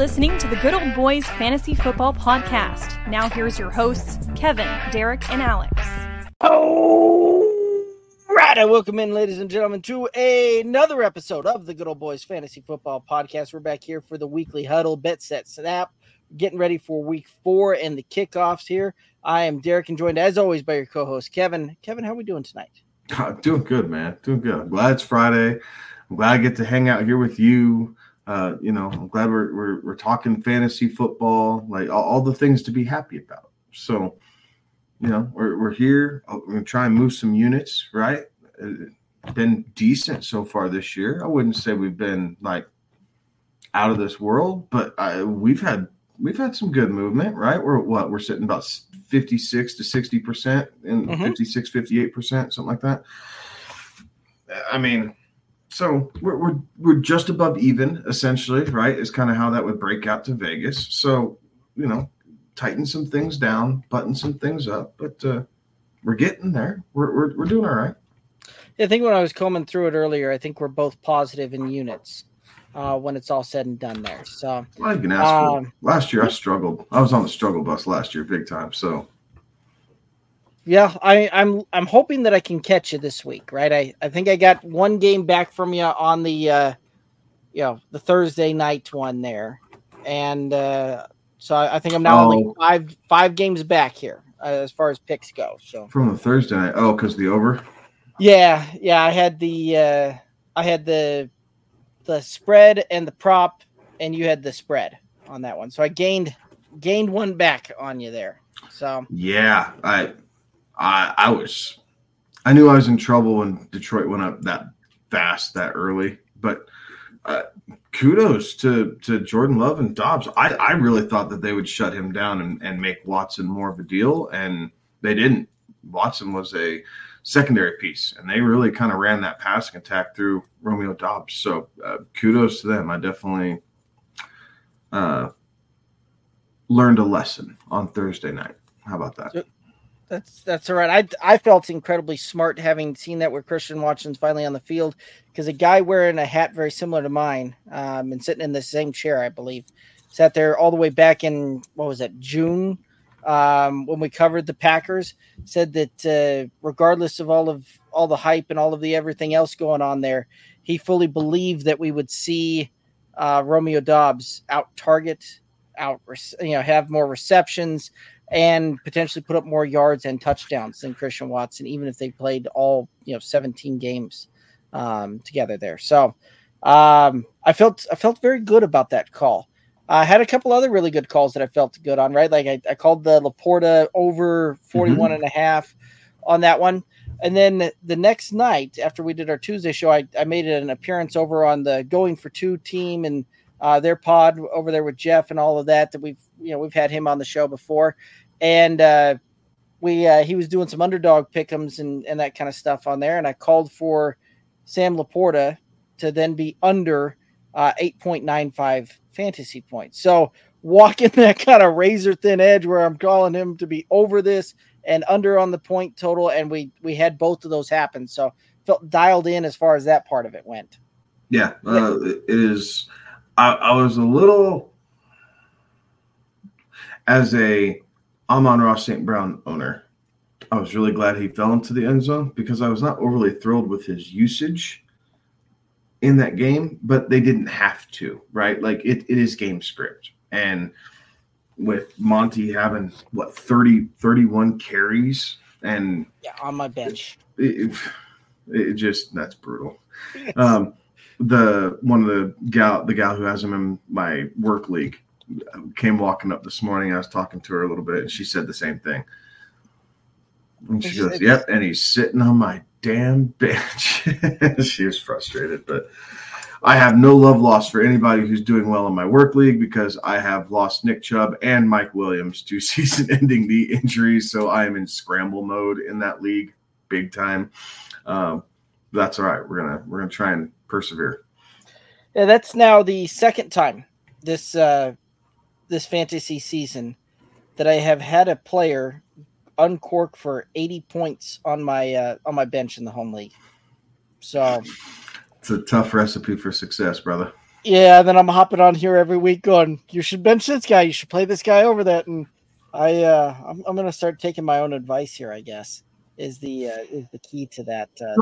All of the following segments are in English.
You're listening to the Good Old Boys Fantasy Football Podcast. Now, here's your hosts, Kevin, Derek, and Alex. Oh, right. I welcome in, ladies and gentlemen, to another episode of the Good Old Boys Fantasy Football Podcast. We're back here for the weekly huddle, bet, set, snap, getting ready for week four and the kickoffs here. I am Derek and joined, as always, by your co host, Kevin. Kevin, how are we doing tonight? doing good, man. Doing good. I'm glad it's Friday. I'm glad I get to hang out here with you uh, you know, I'm glad we're, we're, we're talking fantasy football, like all, all, the things to be happy about. So, you know, we're, we're here. Uh, we're going to try and move some units, right? Uh, been decent so far this year. I wouldn't say we've been like out of this world, but I, we've had we've had some good movement, right? We're what we're sitting about 56 to 60 percent and mm-hmm. 56, 58 percent, something like that. I mean, so we're, we're, we're just above even essentially right is kind of how that would break out to vegas. So you know tighten some things down button some things up but uh, we're getting there. We're, we're, we're doing all right. I think when i was combing through it earlier i think we're both positive in units uh, when it's all said and done there so well, you can ask um, for last year i struggled. I was on the struggle bus last year big time so yeah, I, I'm I'm hoping that I can catch you this week, right? I, I think I got one game back from you on the uh you know the Thursday night one there. And uh so I, I think I'm now oh. only five five games back here uh, as far as picks go. So from the Thursday night. Oh, because the over? Yeah, yeah. I had the uh I had the the spread and the prop, and you had the spread on that one. So I gained gained one back on you there. So yeah, I I I was I knew I was in trouble when Detroit went up that fast that early, but uh, kudos to to Jordan Love and Doubs. I, I really thought that they would shut him down and, and make Watson more of a deal, and they didn't. Watson was a secondary piece, and they really kind of ran that passing attack through Romeo Doubs. So uh, kudos to them. I definitely uh, learned a lesson on Thursday night. How about that? That's that's all right. I I felt incredibly smart having seen that with Christian Watson's finally on the field because a guy wearing a hat very similar to mine um, and sitting in the same chair, I believe, sat there all the way back in what was that June um, when we covered the Packers. Said that uh, regardless of all of all the hype and all of the everything else going on there, he fully believed that we would see uh, Romeo Doubs out target, out you know have more receptions and potentially put up more yards and touchdowns than Christian Watson, even if they played all you know 17 games um, together there. So um, I felt I felt very good about that call. I had a couple other really good calls that I felt good on, right? Like I, I called the LaPorta over 41 mm-hmm. and a half on that one. And then the next night after we did our Tuesday show, I, I made an appearance over on the going for two team and uh, their pod over there with Jeff and all of that that we've you know we've had him on the show before and uh, we uh, he was doing some underdog pickums and and that kind of stuff on there, and I called for Sam LaPorta to then be under uh, 8.95 fantasy points. So walking that kind of razor thin edge where I'm calling him to be over this and under on the point total, and we we had both of those happen. So felt dialed in as far as that part of it went. Yeah, uh, it is. I, I was a little as a Amon-Ra St. Brown owner. I was really glad he fell into the end zone because I was not overly thrilled with his usage in that game, but they didn't have to, right? Like it, it is game script. And with Monty having what 30, 31 carries and yeah, on my bench. It, it, it just that's brutal. Um, the one of the gal the gal who has him in my work league came walking up this morning. I was talking to her a little bit, and she said the same thing. And she goes, "Yep," and he's sitting on my damn bench. she was frustrated, but I have no love lost for anybody who's doing well in my work league because I have lost Nick Chubb and Mike Williams to season-ending knee injuries, so I am in scramble mode in that league, big time. Um, that's all right. We're gonna we're gonna try and persevere. Yeah, that's now the second time this uh, this fantasy season that I have had a player uncork for 80 points on my uh, on my bench in the home league. So it's a tough recipe for success, brother. Yeah, then I'm hopping on here every week going, you should bench this guy. You should play this guy over that. And I, uh, I'm, I'm going to start taking my own advice here, I guess, is the, uh, is the key to that. Uh,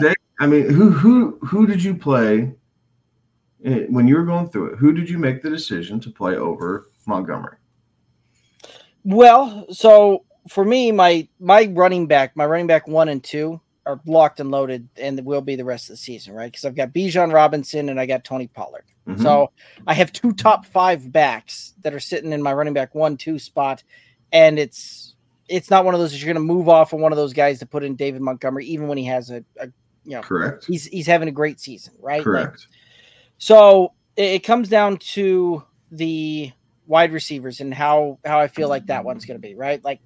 that I mean, who, who, who did you play eh, when you were going through it? Who did you make the decision to play over Montgomery? Well, so for me, my, my running back, my running back one and two, are locked and loaded and will be the rest of the season, right? Because I've got Bijan Robinson and I got Tony Pollard. Mm-hmm. So I have two top five backs that are sitting in my running back one two spot, and it's it's not one of those that you're going to move off of one of those guys to put in David Montgomery, even when he has a, a you know correct. He's he's having a great season, right? Correct. Like, so it, it comes down to the wide receivers and how how I feel like that one's going to be, right? Like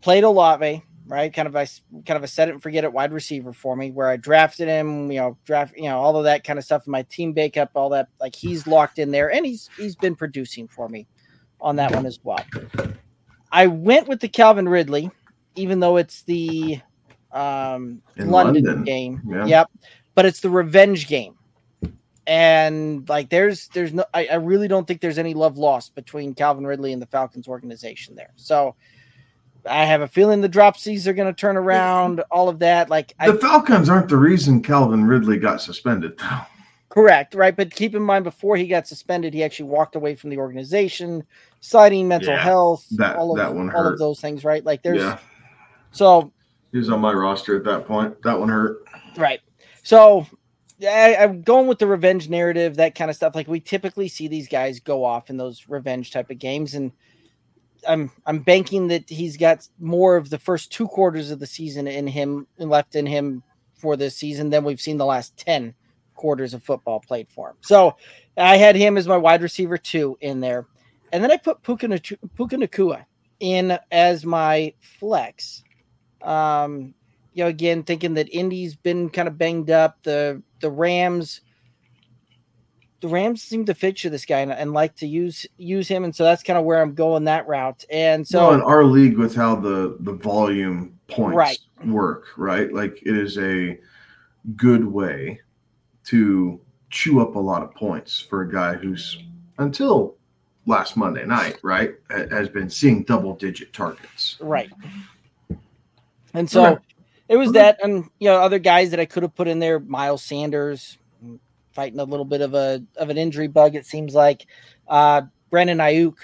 played Olave right? Kind of a kind of a set it and forget it wide receiver for me, where I drafted him, you know, draft, you know, all of that kind of stuff. My team backup, all that, like he's locked in there, and he's he's been producing for me on that one as well. I went with the Calvin Ridley, even though it's the um, London, London, game. Yeah. Yep, but it's the revenge game. And like there's there's no I, I really don't think there's any love lost between Calvin Ridley and the Falcons organization there. So I have a feeling the dropsies are going to turn around. All of that, like the I, Falcons aren't the reason Calvin Ridley got suspended, though. Correct, right? But keep in mind, before he got suspended, he actually walked away from the organization, citing mental yeah, health, that, all of that one all hurt. of those things, right? Like there's, yeah. so he was on my roster at that point. That one hurt, right? So I, I'm going with the revenge narrative, that kind of stuff. Like we typically see these guys go off in those revenge type of games, and I'm I'm banking that he's got more of the first two quarters of the season in him and left in him for this season than we've seen the last 10 quarters of football played for him. So I had him as my wide receiver two in there. And then I put Puka, Puka Nacua in as my flex. Um, you know, again, thinking that Indy's been kind of banged up. The the Rams the Rams seem to feature this guy and, and, like to use use him, and so that's kind of where I'm going that route. And so well, in our league, with how the the volume points right. work, right? Like it is a good way to chew up a lot of points for a guy who's until last Monday night, right, has been seeing double digit targets, right? And so. Okay. It was that, and you know, other guys that I could have put in there, Miles Sanders, fighting a little bit of a of an injury bug. It seems like uh, Brandon Aiyuk,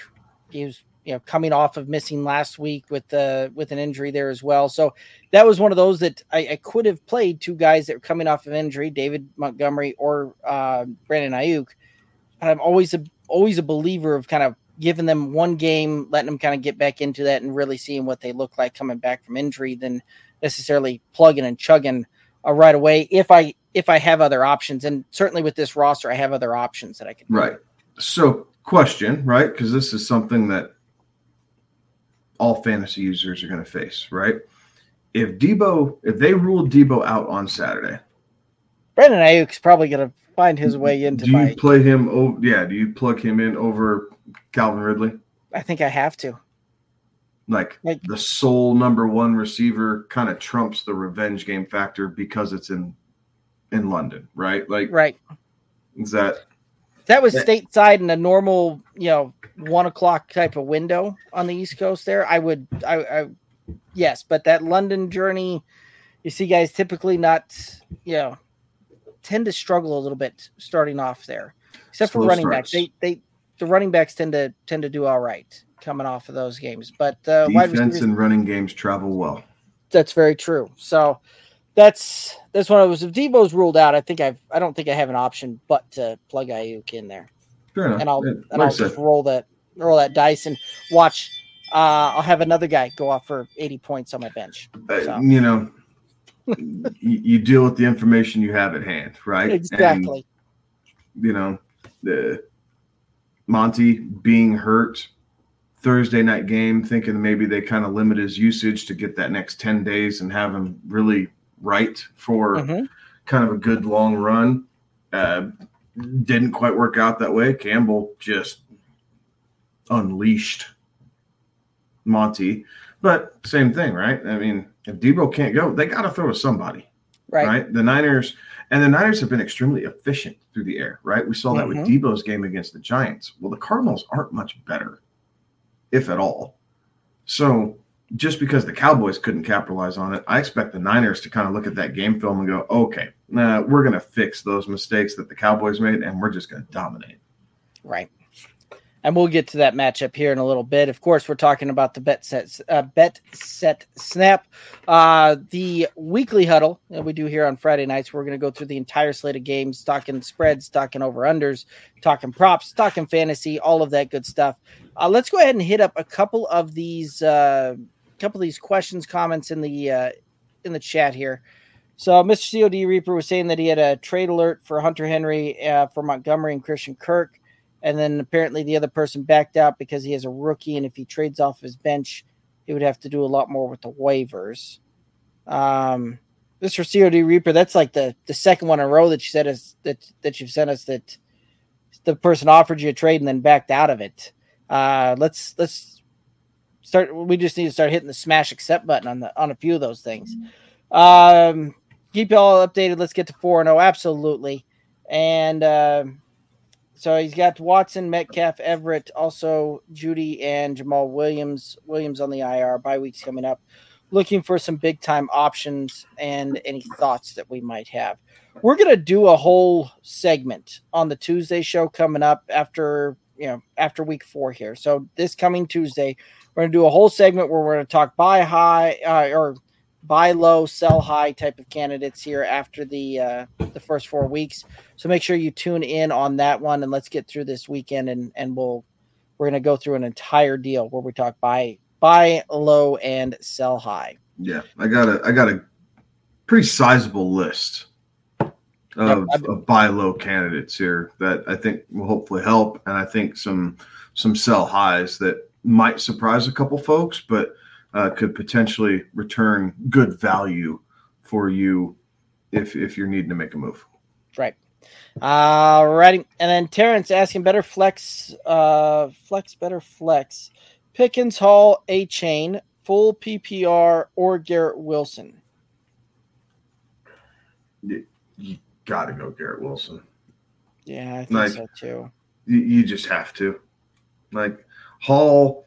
he was you know coming off of missing last week with the uh, with an injury there as well. So that was one of those that I, I could have played two guys that were coming off of injury, David Montgomery or uh, Brandon Aiyuk. But I'm always a always a believer of kind of giving them one game, letting them kind of get back into that and really seeing what they look like coming back from injury than necessarily plugging and chugging uh, right away. If I if I have other options. And certainly with this roster, I have other options that I can. Right. So, question, right? Because this is something that all fantasy users are going to face, right? If Deebo, if they rule Deebo out on Saturday, Brandon Aiyuk's probably going to find his way into. Do you my, play him? Oh, yeah. Do you plug him in over Calvin Ridley? I think I have to. Like, like the sole number one receiver kind of trumps the revenge game factor because it's in in London, right? Like, right? Is that that was stateside in a normal, you know, one o'clock type of window on the East Coast? There, I would, I, I yes, but that London journey, you see, guys typically not, you know, tend to struggle a little bit starting off there, except Slow for running starts. backs. They, they, the running backs tend to tend to do all right coming off of those games, but uh, defense and running games travel well. That's very true. So that's that's one of those. If Deebo's ruled out, I think I've I don't think I have an option but to plug Aiyuk in there. Fair enough. And I'll yeah, and I'll just roll that roll that dice and watch. Uh, I'll have another guy go off for 80 points on my bench. Uh, so. Uh, you know, you, you, deal with the information you have at hand, right? Exactly. And, you know, the Monty being hurt Thursday night game, thinking maybe they kind of limit his usage to get that next 10 days and have him really right for mm-hmm. kind of a good long run. Uh, didn't quite work out that way. Campbell just unleashed Monty. But same thing, right? I mean, if Deebo can't go, they got to throw to somebody. Right. right? The Niners and the Niners have been extremely efficient through the air, right? We saw that with Mhm. Deebo's game against the Giants. Well, the Cardinals aren't much better, if at all. So just because the Cowboys couldn't capitalize on it, I expect the Niners to kind of look at that game film and go, okay, nah, we're going to fix those mistakes that the Cowboys made and we're just going to dominate. Right. And we'll get to that matchup here in a little bit. Of course, we're talking about the bet set, uh, bet set snap, uh, the weekly huddle that we do here on Friday nights. We're going to go through the entire slate of games, talking spreads, talking over unders, talking props, talking fantasy, all of that good stuff. Uh, let's go ahead and hit up a couple of these, uh, couple of these questions, comments in the uh, in the chat here. So, Mr. COD Reaper was saying that he had a trade alert for Hunter Henry uh, for Montgomery and Christian Kirk. And then apparently the other person backed out because he has a rookie. And if he trades off his bench, he would have to do a lot more with the waivers. Um, this for COD Reaper, that's like the, the second one in a row that you said us that, that you've sent us that the person offered you a trade and then backed out of it. Uh, let's, let's start. We just need to start hitting the smash accept button on the, on a few of those things. Um, keep you all updated. Let's get to 4 and 0. Absolutely. And uh, so he's got Watson, Metcalf, Everett, also Jeudy and Jamaal Williams. Williams on the IR. Bye weeks coming up. Looking for some big time options and any thoughts that we might have. We're gonna do a whole segment on the Tuesday show coming up after you know after week four here. So this coming Tuesday, we're gonna do a whole segment where we're gonna talk buy high uh, or buy low, sell high type of candidates here after the uh, the first four weeks. So make sure you tune in on that one, and let's get through this weekend, and and we'll we're gonna go through an entire deal where we talk buy buy low and sell high. Yeah, I got a I got a pretty sizable list of, Yep, of buy low candidates here that I think will hopefully help, and I think some some sell highs that might surprise a couple folks, but uh, could potentially return good value for you if if you're needing to make a move. Right. All righty. And then Terrence asking better flex, uh, flex, better flex. Pickens, Hall, Achane, full PPR, or Garrett Wilson. You, you got to go Garrett Wilson. Yeah, I think Like- so too. You, you just have to. Like Hall,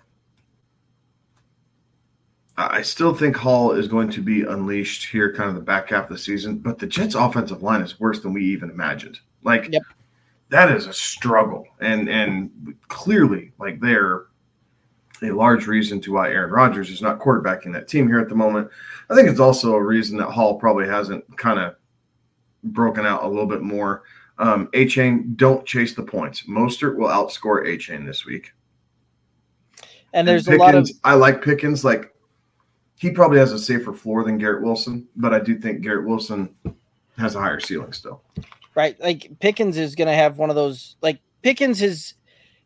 I still think Hall is going to be unleashed here, kind of the back half of the season. But the Jets' offensive line is worse than we even imagined. Like Yep. that is a struggle, and and clearly, like they're a large reason to why Aaron Rodgers is not quarterbacking that team here at the moment. I think it's also a reason that Hall probably hasn't kind of broken out a little bit more. Um, Achane, don't chase the points. Mostert will outscore Achane this week. And there's And a lot of I like Pickens. Like he probably has a safer floor than Garrett Wilson, but I do think Garrett Wilson has a higher ceiling still. right. Like Pickens is going to have one of those. Like Pickens has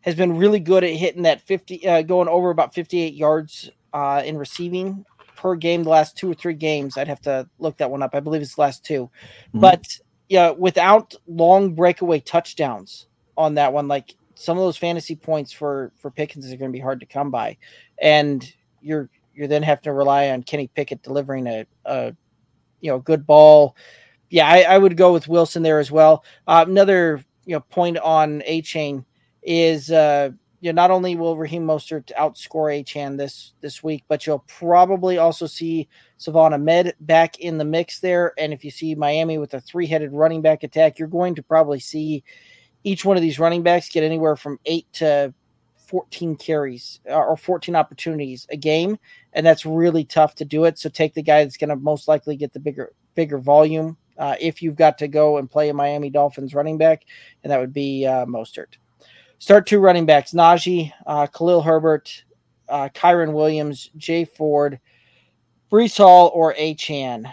has been really good at hitting that fifty, uh, going over about fifty eight yards uh, in receiving per game the last two or three games. I'd have to look that one up. I believe it's the last 2 Mhm. but yeah, without long breakaway touchdowns on that one, like some of those fantasy points for for Pickens are going to be hard to come by, and you're you're then having to rely on Kenny Pickett delivering a, a you know good ball. Yeah, I, I would go with Wilson there as well. Uh, another you know point on Achane is uh, you know not only will Raheem Mostert outscore A this this week, but you'll probably also see Salvon Ahmed back in the mix there. And if you see Miami with a three headed running back attack, you're going to probably see each one of these running backs get anywhere from eight to 14 carries uh, or 14 opportunities a game. And that's really tough to do it. So take the guy that's going to most likely get the bigger, bigger volume. Uh, if you've got to go and play a Miami Dolphins running back, and that would be uh, Mostert. Start two running backs: Najee, uh, Khalil Herbert, uh, Kyren Williams, Jay Ford, Breece Hall, or Achane.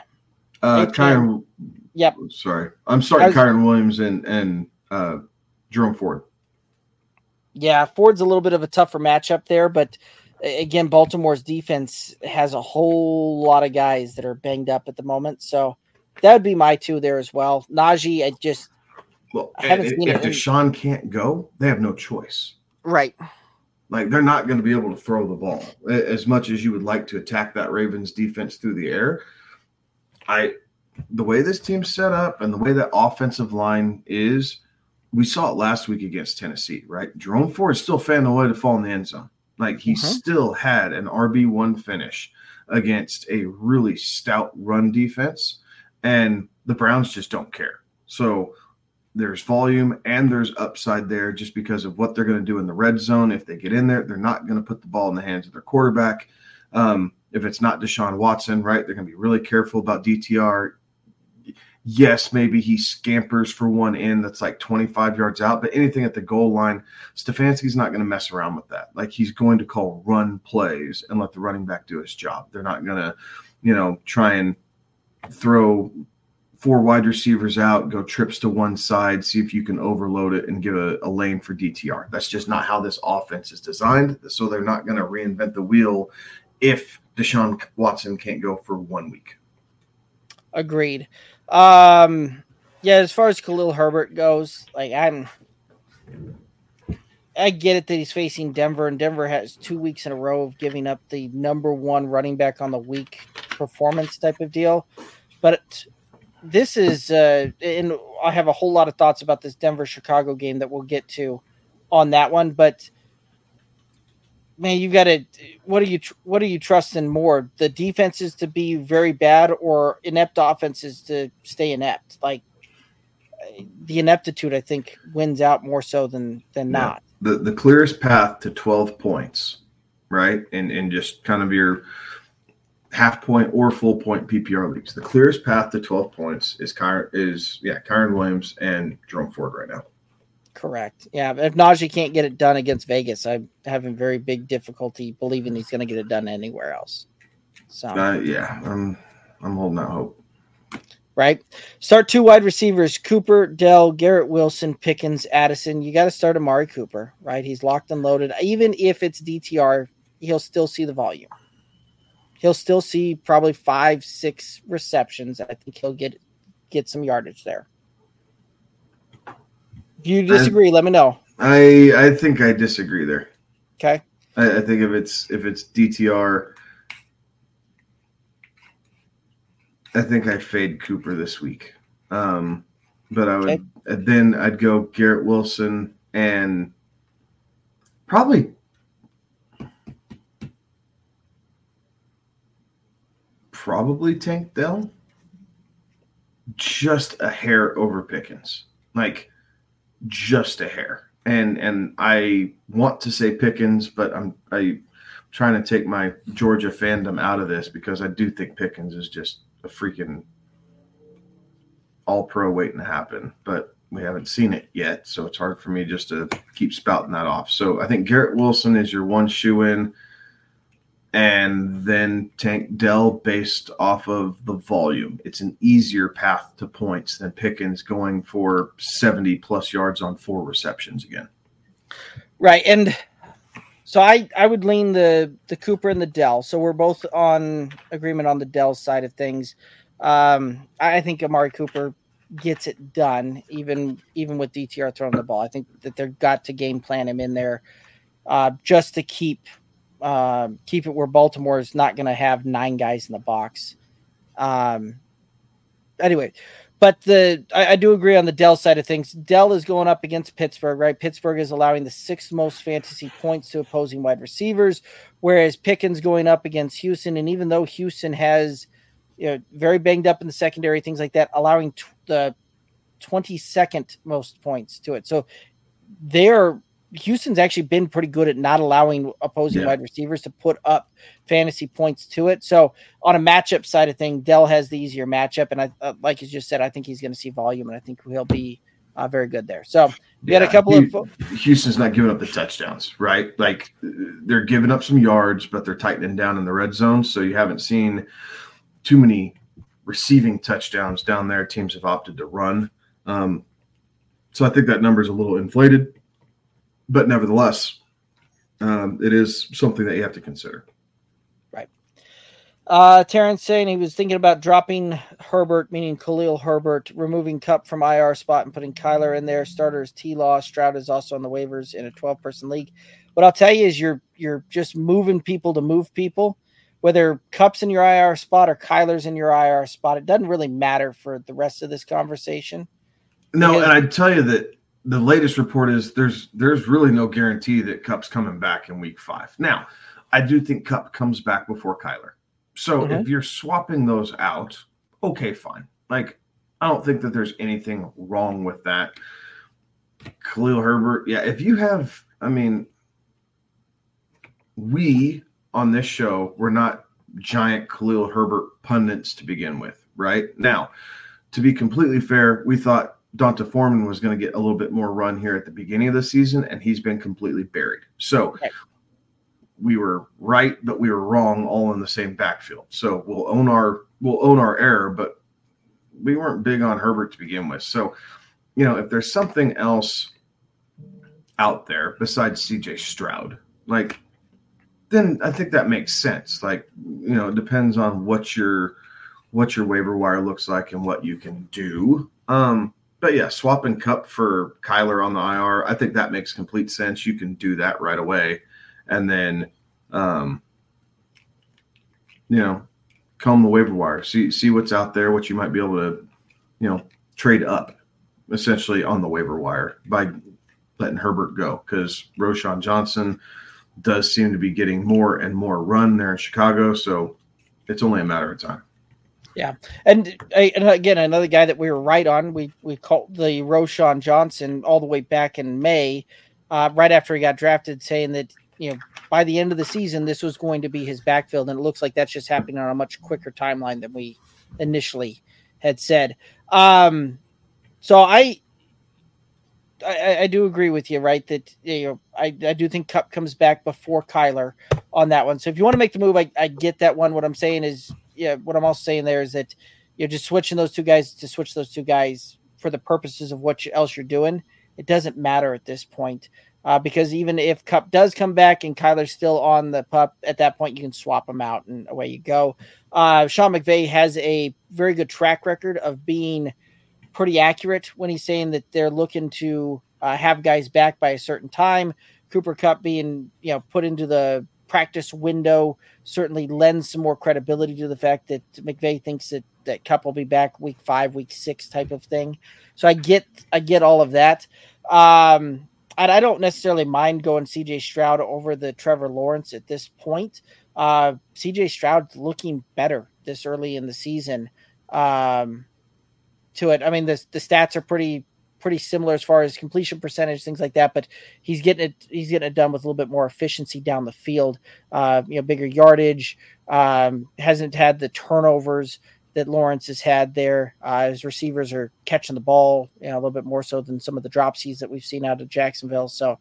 Uh, Kyren, Yep. sorry, I'm sorry, was- Kyren Williams and and uh, Jerome Ford. Yeah, Ford's a little bit of a tougher matchup there, but again, Baltimore's defense has a whole lot of guys that are banged up at the moment. So that would be my two there as well. Najee, I just Well, I haven't if, seen if it Deshaun can't go, they have no choice. right. Like they're not going to be able to throw the ball as much as you would like to attack that Ravens defense through the air. I the way this team's set up and the way that offensive line is, we saw it last week against Tennessee, right? Jerome Ford still found a way to fall in the end zone. Like he mm-hmm. still had an RB1 finish against a really stout run defense, and the Browns just don't care. So there's volume and there's upside there just because of what they're going to do in the red zone. If they get in there, they're not going to put the ball in the hands of their quarterback. Um, if it's not Deshaun Watson, right, they're going to be really careful about DTR yes, maybe he scampers for one in that's like 25 yards out, but anything at the goal line, Stefanski's not going to mess around with that. Like he's going to call run plays and let the running back do his job. They're not going to, you know, try and throw four wide receivers out, go trips to one side, see if you can overload it and give a, a lane for DTR. That's just not how this offense is designed. So they're not going to reinvent the wheel if Deshaun Watson can't go for one week. Agreed. Um, yeah, as far as Khalil Herbert goes, like I'm, I get it that he's facing Denver, and Denver has two weeks in a row of giving up the number one running back on the week performance type of deal. But this is, uh, and I have a whole lot of thoughts about this Denver Chicago game that we'll get to on that one. But man, you got to what are you what are you trusting more? The defenses to be very bad or inept offenses to stay inept? Like the ineptitude, I think, wins out more so than than yeah. not. The the clearest path to twelve points, right? And and just kind of your half point or full point PPR leagues. The clearest path to twelve points is Kyren is yeah Kyren Williams and Jerome Ford right now. Correct. Yeah, if Najee can't get it done against Vegas, I'm having very big difficulty believing he's going to get it done anywhere else. So uh, yeah, I'm I'm holding out hope. Right. Start two wide receivers: Cooper, Dell, Garrett Wilson, Pickens, Addison. You got to start Amari Cooper. Right. He's locked and loaded. Even if it's DTR, he'll still see the volume. He'll still see probably five, six receptions. I think he'll get get some yardage there. If you disagree, I, let me know. I I think I disagree there. Okay. I, I think if it's if it's DTR, I think I fade Cooper this week. Um, but I would okay. then I'd go Garrett Wilson and probably probably Tank Dell. Just a hair over Pickens. Like just a hair. And and I want to say Pickens, but I'm I trying to take my Georgia fandom out of this because I do think Pickens is just a freaking all pro waiting to happen. But we haven't seen it yet, so it's hard for me just to keep spouting that off. So I think Garrett Wilson is your one shoe in and then Tank Dell based off of the volume. It's an easier path to points than Pickens going for 70 plus yards on four receptions again. Right. And so I, I would lean the the Cooper and the Dell. So we're both on agreement on the Dell side of things. Um, I think Amari Cooper gets it done, even even with DTR throwing the ball. I think that they've got to game plan him in there uh, just to keep um, keep it where Baltimore is not going to have nine guys in the box. Um, anyway, but the I, I, do agree on the Dell side of things. Dell is going up against Pittsburgh, right? Pittsburgh is allowing the sixth most fantasy points to opposing wide receivers, whereas Pickens going up against Houston. And even though Houston has you know very banged up in the secondary, things like that, allowing t- the 22nd most points to it. So they're Houston's actually been pretty good at not allowing opposing yeah. wide receivers to put up fantasy points to it. So on a matchup side of thing, Dell has the easier matchup, and I uh, like you just said, I think he's going to see volume, and I think he'll be uh, very good there. So we yeah, had a couple he, of Houston's not giving up the touchdowns, right? Like they're giving up some yards, but they're tightening down in the red zone. So you haven't seen too many receiving touchdowns down there. Teams have opted to run. Um, so I think that number is a little inflated but nevertheless, um, it is something that you have to consider. Right. Uh, Terrence saying he was thinking about dropping Herbert, meaning Khalil Herbert, removing Kupp from IR spot and putting Kyler in there. Starters T Law, Stroud is also on the waivers in a 12 person league. What I'll tell you is you're you're just moving people to move people, whether Kupp's in your IR spot or Kyler's in your IR spot, it doesn't really matter for the rest of this conversation. No, and I tell you that the latest report is there's there's really no guarantee that Kupp's coming back in week five. Now, I do think Kupp comes back before Kyler. So mm-hmm. if you're swapping those out, okay, fine. Like I don't think that there's anything wrong with that. Khalil Herbert, yeah, if you have, I mean, we on this show, we're not giant Khalil Herbert pundits to begin with, right? Now, to be completely fair, we thought D'Onta Foreman was going to get a little bit more run here at the beginning of the season, and he's been completely buried. So okay. we were right, but we were wrong all in the same backfield. So we'll own our we'll own our error, but we weren't big on Herbert to begin with. So, you know, if there's something else out there besides CJ Stroud, like then I think that makes sense. Like, you know, it depends on what your what your waiver wire looks like and what you can do. Um, but yeah, swapping Kupp for Kyler on the IR, I think that makes complete sense. You can do that right away, and then, um, you know, comb the waiver wire, see see what's out there, what you might be able to, you know, trade up, essentially on the waiver wire by letting Herbert go because Roschon Johnson does seem to be getting more and more run there in Chicago, so it's only a matter of time. Yeah, and, and again, another guy that we were right on. We we called the Roschon Johnson all the way back in May, uh, right after he got drafted, saying that you know by the end of the season this was going to be his backfield, and it looks like that's just happening on a much quicker timeline than we initially had said. Um, so I, I, I do agree with you, right? That you know I, I do think Kupp comes back before Kyler on that one. So if you want to make the move, I, I get that one. What I'm saying is yeah, what I'm also saying there is that you're just switching those two guys to switch those two guys for the purposes of what else you're doing. It doesn't matter at this point uh, because even if Kupp does come back and Kyler's still on the pup, at that point you can swap them out and away you go. Uh, Sean McVay has a very good track record of being pretty accurate when he's saying that they're looking to uh, have guys back by a certain time. Cooper Kupp being you know put into the practice window certainly lends some more credibility to the fact that McVay thinks that that Kupp will be back week five, week six type of thing. So I get I get all of that. Um, and I don't necessarily mind going CJ Stroud over the Trevor Lawrence at this point. Uh, CJ Stroud looking better this early in the season. Um, to it, I mean the the stats are pretty pretty similar as far as completion percentage, things like that. But he's getting it he's getting it done with a little bit more efficiency down the field. Uh, you know, bigger yardage. Um, hasn't had the turnovers that Lawrence has had there. Uh, his receivers are catching the ball, you know, a little bit more so than some of the dropsies that we've seen out of Jacksonville. So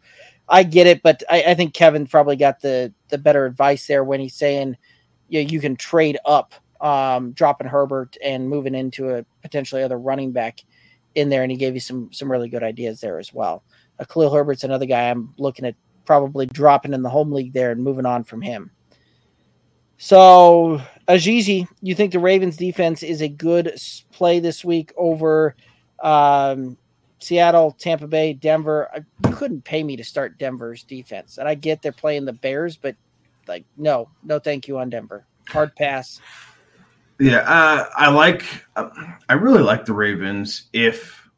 I get it, but I, I think Kevin probably got the the better advice there when he's saying, yeah, you can trade up, um, dropping Herbert and moving into a potentially other running back in there, and he gave you some some really good ideas there as well. Uh, Khalil Herbert's another guy I'm looking at probably dropping in the home league there and moving on from him. So, Azizi, you think the Ravens defense is a good play this week over um, Seattle, Tampa Bay, Denver? You couldn't pay me to start Denver's defense, and I get they're playing the Bears, but like, no, no, thank you on Denver. Hard pass. Yeah, uh, I like. Uh, I really like the Ravens if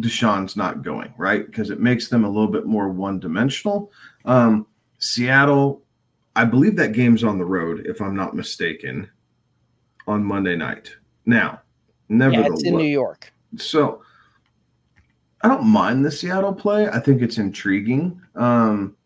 Deshaun's not going right because it makes them a little bit more one dimensional. Um, Seattle, I believe that game's on the road, if I'm not mistaken, on Monday night. Now, nevertheless, yeah, it's in New York. So I don't mind the Seattle play. I think it's intriguing. Um,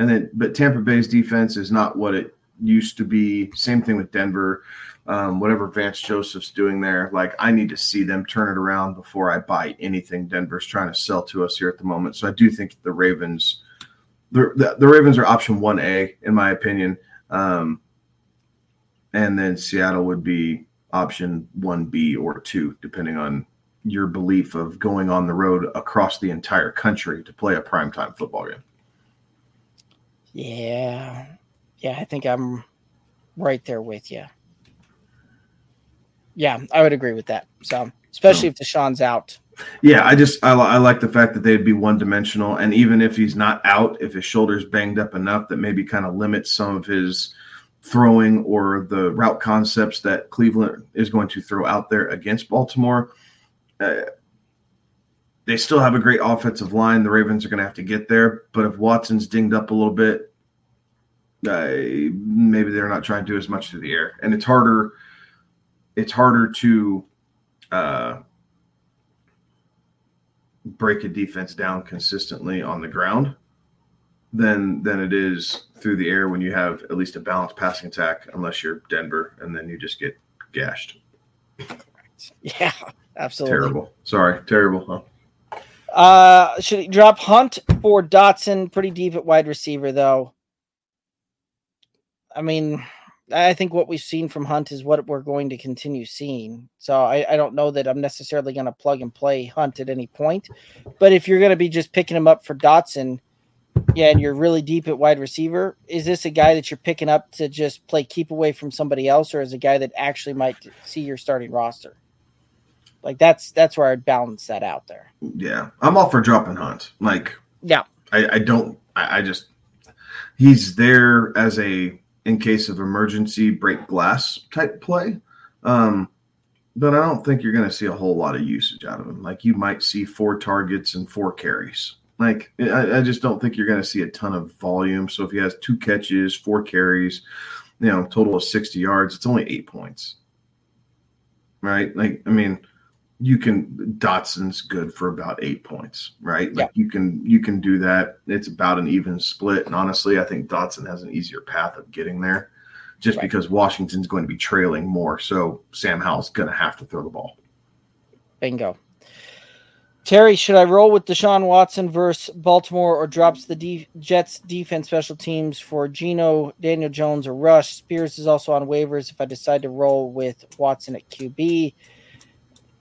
and then, but Tampa Bay's defense is not what it used to be. Same thing with Denver um, whatever Vance Joseph's doing there. Like, I need to see them turn it around before I buy anything Denver's trying to sell to us here at the moment. So I do think the Ravens, the, the, the Ravens are option 1A, in my opinion. Um, and then Seattle would be option 1B or 2, depending on your belief of going on the road across the entire country to play a primetime football game. Yeah. Yeah, I think I'm right there with you. Yeah, I would agree with that. So, especially so, if Deshaun's out. Yeah, I just I, I like the fact that they'd be one dimensional, and even if he's not out, if his shoulder's banged up enough that maybe kind of limits some of his throwing or the route concepts that Cleveland is going to throw out there against Baltimore. Uh, they still have a great offensive line. The Ravens are going to have to get there, but if Watson's dinged up a little bit, uh, maybe they're not trying to do as much through the air, and it's harder. It's harder to uh, break a defense down consistently on the ground than than it is through the air when you have at least a balanced passing attack, unless you're Denver, and then you just get gashed. Yeah, absolutely. Terrible. Sorry, terrible. Huh? Uh, should he drop Hunt for Dotson? Pretty deep at wide receiver, though. I mean, I think what we've seen from Hunt is what we're going to continue seeing. So I, I don't know that I'm necessarily going to plug and play Hunt at any point. But if you're going to be just picking him up for Dotson, yeah, and you're really deep at wide receiver, is this a guy that you're picking up to just play keep away from somebody else, or is a guy that actually might see your starting roster? Like that's that's where I'd balance that out there. Yeah, I'm all for dropping Hunt. Like, yeah, I, I don't. I, I just he's there as a in case of emergency break glass type play. Um, but I don't think you're going to see a whole lot of usage out of him. Like you might see four targets and four carries. Like I, I just don't think you're going to see a ton of volume. So if he has two catches, four carries, you know, total of 60 yards, it's only eight points. Right? Like, I mean, you can Dotson's good for about eight points, right? Like yeah. you can you can do that. It's about an even split. And honestly, I think Dotson has an easier path of getting there just right. because Washington's going to be trailing more. So Sam Howell's gonna have to throw the ball. Bingo. Terry, should I roll with Deshaun Watson versus Baltimore or drops the D- Jets defense special teams for Geno, Daniel Jones, or Rush? Spears is also on waivers if I decide to roll with Watson at QB.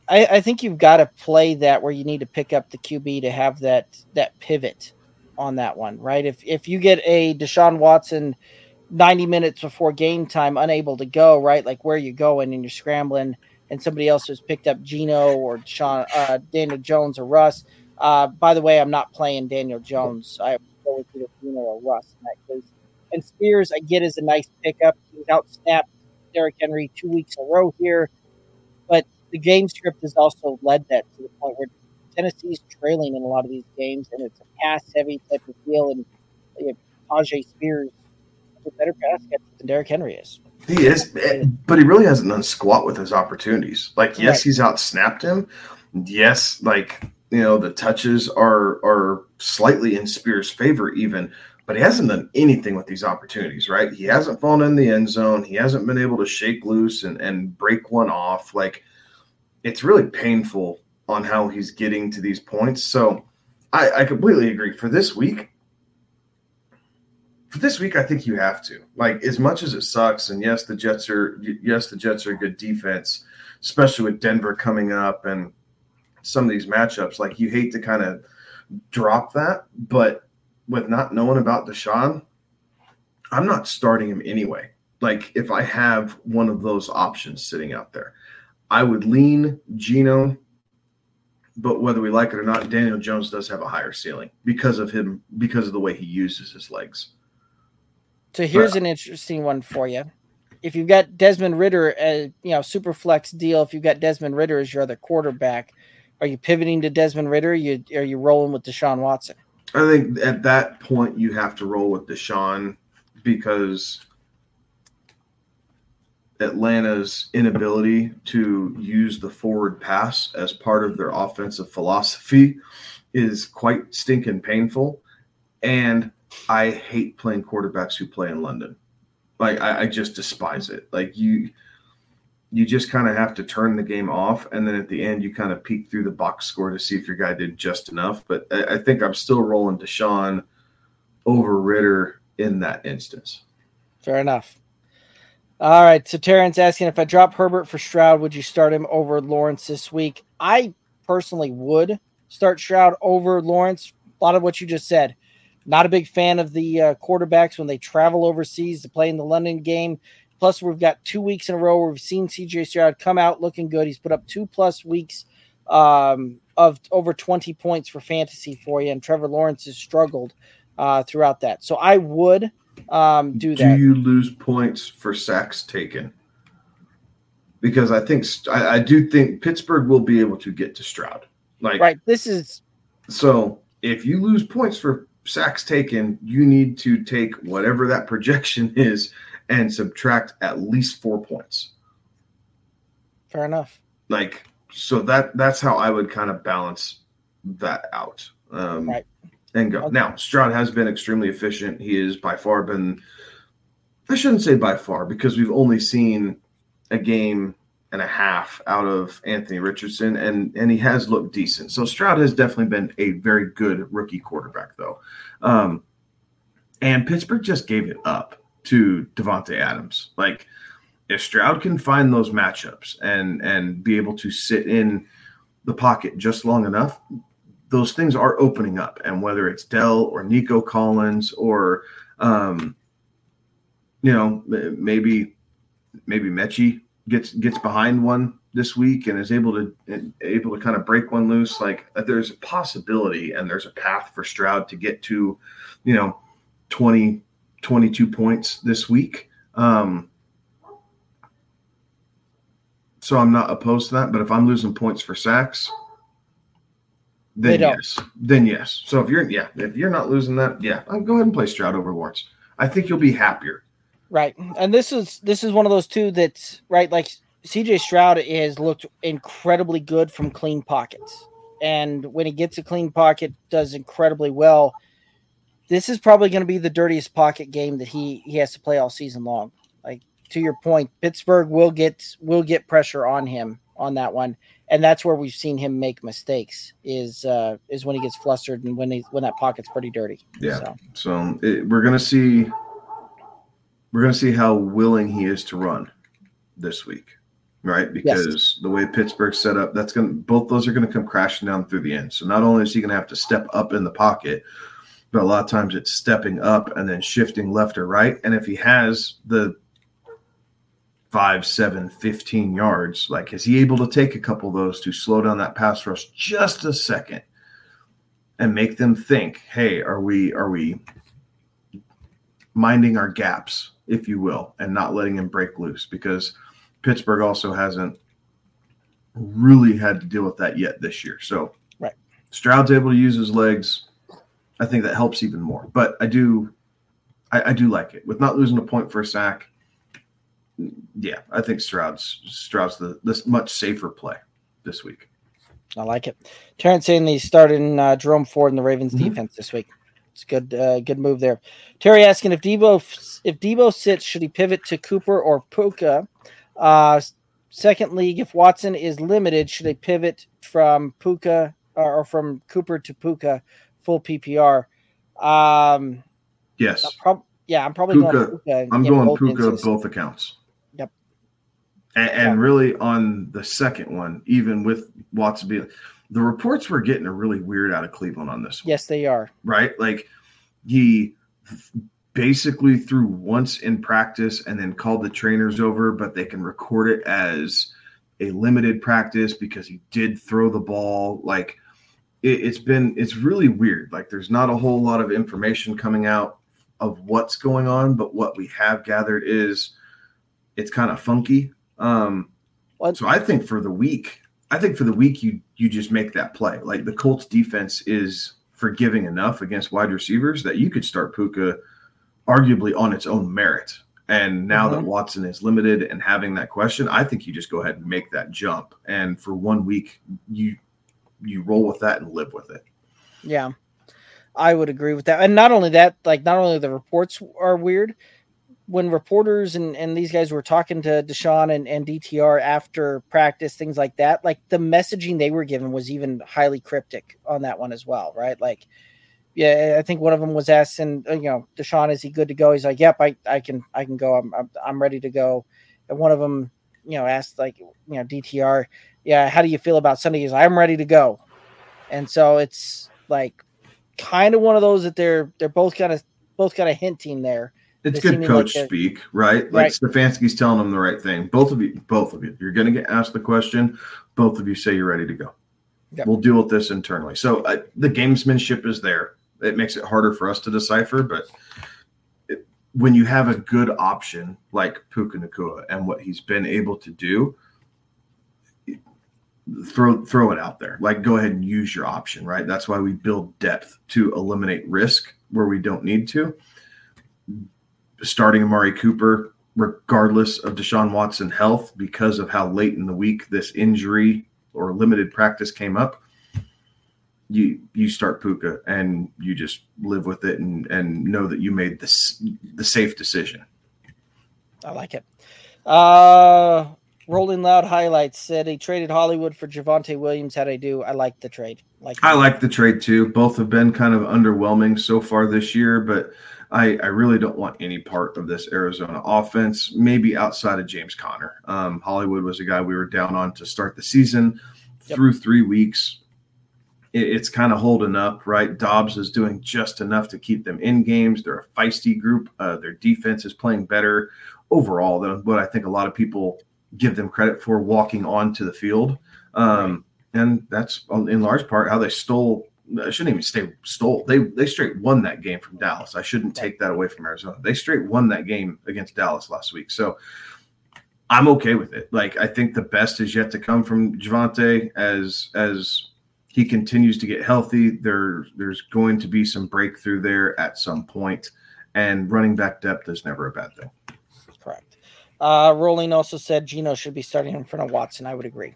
I, I think you've got to play that where you need to pick up the QB to have that that pivot on that one, right? If if you get a Deshaun Watson 90 minutes before game time unable to go, right? Like where you going and you're scrambling and somebody else has picked up Geno or Sean, uh, Daniel Jones or Russ. Uh, by the way, I'm not playing Daniel Jones. I go with either Geno or Russ in that case. And Spears, I get is a nice pickup. He's out snapped Derrick Henry two weeks in a row here, but the game script has also led that to the point where Tennessee's trailing in a lot of these games, and it's a pass heavy type of deal. And you know, Spears is a better pass catcher than Derrick Henry is. He is, eh, but he really hasn't done squat with his opportunities. Like, yes, right. he's out snapped him. Yes, like you know, the touches are are slightly in Spears' favor, even, but he hasn't done anything with these opportunities, right? He hasn't fallen in the end zone. He hasn't been able to shake loose and, and break one off. Like it's really painful on how he's getting to these points. So I, I completely agree. For this week, for this week, I think you have to. Like as much as it sucks, and yes, the Jets are yes, the Jets are a good defense, especially with Denver coming up and some of these matchups. Like you hate to kind of drop that, but with not knowing about Deshaun, I'm not starting him anyway. Like if I have one of those options sitting out there. I would lean Geno, but whether we like it or not, Daniel Jones does have a higher ceiling because of him, because of the way he uses his legs. So here's but, an interesting one for you. If you've got Desmond Ridder as you know, super flex deal. If you've got Desmond Ridder as your other quarterback, are you pivoting to Desmond Ridder? Are you are you rolling with Deshaun Watson? I think at that point you have to roll with Deshaun because Atlanta's inability to use the forward pass as part of their offensive philosophy is quite stinking painful. And I hate playing quarterbacks who play in London. Like I, I just despise it. Like you you just kind of have to turn the game off and then at the end you kind of peek through the box score to see if your guy did just enough. But I, I think I'm still rolling Deshaun over Ridder in that instance. Fair enough. All right. So Terrence asking if I drop Herbert for Stroud, would you start him over Lawrence this week? I personally would start Stroud over Lawrence. A lot of what you just said. Not a big fan of the uh, quarterbacks when they travel overseas to play in the London game. Plus, we've got two weeks in a row where we've seen CJ Stroud come out looking good. He's put up two plus weeks um, of over 20 points for fantasy for you, and Trevor Lawrence has struggled uh, throughout that. So I would um, do Do that. you lose points for sacks taken? Because I think I, I do think Pittsburgh will be able to get to Stroud. Like right. This is so if you lose points for sacks taken, you need to take whatever that projection is and subtract at least four points. fair enough. Like so that that's how I would kind of balance that out. Um, Right. And go. Okay. Now Stroud has been extremely efficient. He has by far been. I shouldn't say by far because we've only seen a game and a half out of Anthony Richardson, and and he has looked decent. So Stroud has definitely been a very good rookie quarterback, though. Um, and Pittsburgh just gave it up to Davante Adams. Like if Stroud can find those matchups and and be able to sit in the pocket just long enough, those things are opening up. And whether it's Dell or Nico Collins or um, you know maybe maybe Metchie gets gets behind one this week and is able to able to kind of break one loose. Like uh, there's a possibility and there's a path for Stroud to get to, you know, 20, 22 points this week. Um, so I'm not opposed to that, but if I'm losing points for sacks, then yes, then yes. So if you're yeah, if you're not losing that, yeah, I'll go ahead and play Stroud over Lawrence. I think you'll be happier. Right. And this is this is one of those two that's right, like CJ Stroud has looked incredibly good from clean pockets. And when he gets a clean pocket, does incredibly well. This is probably going to be the dirtiest pocket game that he he has to play all season long. Like to your point, Pittsburgh will get will get pressure on him on that one. And that's where we've seen him make mistakes is uh is when he gets flustered and when he when that pocket's pretty dirty. Yeah. So So it, we're gonna see we're gonna see how willing he is to run this week, right? Because the way Pittsburgh's set up, that's gonna both those are gonna come crashing down through the end. So not only is he gonna have to step up in the pocket, but a lot of times it's stepping up and then shifting left or right. And if he has the five, seven, 15 yards, like is he able to take a couple of those to slow down that pass rush just a second? and make them think hey are we are we minding our gaps if you will and not letting him break loose? Because pittsburgh also hasn't really had to deal with that yet this year. So Right. stroud's able to use his legs. I think that helps even more. But i do i, I do like it. With not losing a point for a sack yeah i think stroud's stroud's the this much safer play this week I like it. Terrence saying he's starting uh, Jerome Ford in the Ravens Mhm. defense this week. It's a good, uh, good move there. Terry asking if Deebo if Deebo sits, should he pivot to Cooper or Puka? Uh, second league, if Watson is limited, should they pivot from Puka or, or from Cooper to Puka full PPR? Um, yes I'll prob- yeah, I'm probably Puka. going Puka. I'm going Puka instances. both accounts. And, and really on the second one, even with Watson being, the reports were getting a really weird out of Cleveland on this one, Yes, they are. right? Like he basically threw once in practice and then called the trainers over, but they can record it as a limited practice because he did throw the ball. Like it, it's been, it's really weird. Like there's not a whole lot of information coming out of what's going on, but what we have gathered is it's kind of funky. Um, What- so I think for the week, I think for the week you you just make that play. Like the Colts defense is forgiving enough against wide receivers that you could start Puka arguably on its own merit. And now that Mhm. Watson is limited and having that question, I think you just go ahead and make that jump. And for one week, you you roll with that and live with it. Yeah, I would agree with that. And not only that, like not only the reports are weird. When reporters and, and these guys were talking to Deshaun and, and DTR after practice, things like that, like the messaging they were given was even highly cryptic on that one as well, right? Like, yeah, I think one of them was asking, uh, you know, Deshaun, is he good to go? He's like, yep, I, I can, I can go. I'm, I'm, I'm ready to go. And one of them, you know, asked like, you know, DTR, yeah, how do you feel about Sunday? He's like, I'm ready to go. And so it's like, kind of one of those that they're they're both kind of both kind of hinting there. It's good coach like speak, right? Like Right. Stefanski's telling them the right thing. Both of you, both of you, you're going to get asked the question. Both of you say you're ready to go. Yep. We'll deal with this internally. So uh, the gamesmanship is there. It makes it harder for us to decipher, but it, when you have a good option like Puka Nacua and what he's been able to do, throw throw it out there. Like go ahead and use your option, right? That's why we build depth to eliminate risk where we don't need to. Starting Amari Cooper, regardless of Deshaun Watson health, because of how late in the week this injury or limited practice came up, you you start Puka and you just live with it and and know that you made this the safe decision. I like it. Uh Rolling Loud highlights said he traded Hollywood for Javonte Williams. How'd I do? I like the trade. Like I like the trade too. Both have been kind of underwhelming so far this year, but I, I really don't want any part of this Arizona offense. Maybe outside of James Conner. Um, Hollywood was a guy we were down on to start the season. Yep. Through three weeks, it, it's kind of holding up, right? Dobbs is doing just enough to keep them in games. They're a feisty group. Uh, their defense is playing better overall than what I think a lot of people give them credit for walking onto the field. Um, and that's in large part how they stole. I shouldn't even say stole. They they straight won that game from Dallas. I shouldn't take that away from Arizona. They straight won that game against Dallas last week. So I'm okay with it. Like I think the best is yet to come from Javonte as as he continues to get healthy. There there's going to be some breakthrough there at some point, and running back depth is never a bad thing. Correct. Uh, Rolling also said Geno should be starting in front of Watson. I would agree.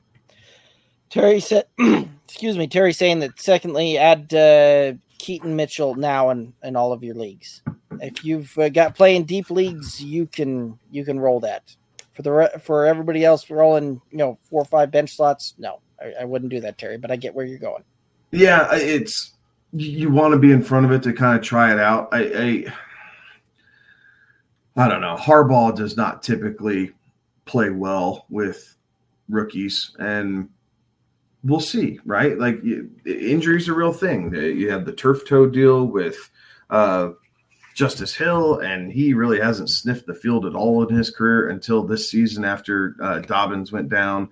Terry said, excuse me, Terry saying that secondly, add uh, Keaton Mitchell now in, in all of your leagues. If you've uh, got playing deep leagues, you can you can roll that. For the re- for everybody else rolling, you know, four or five bench slots, no, I, I wouldn't do that, Terry. But I get where you're going. Yeah, it's you want to be in front of it to kind of try it out. I, I I don't know. Harbaugh does not typically play well with rookies, and we'll see, right? Like injuries are a real thing. You have the turf toe deal with uh, Justice Hill, and he really hasn't sniffed the field at all in his career until this season after uh, Dobbins went down.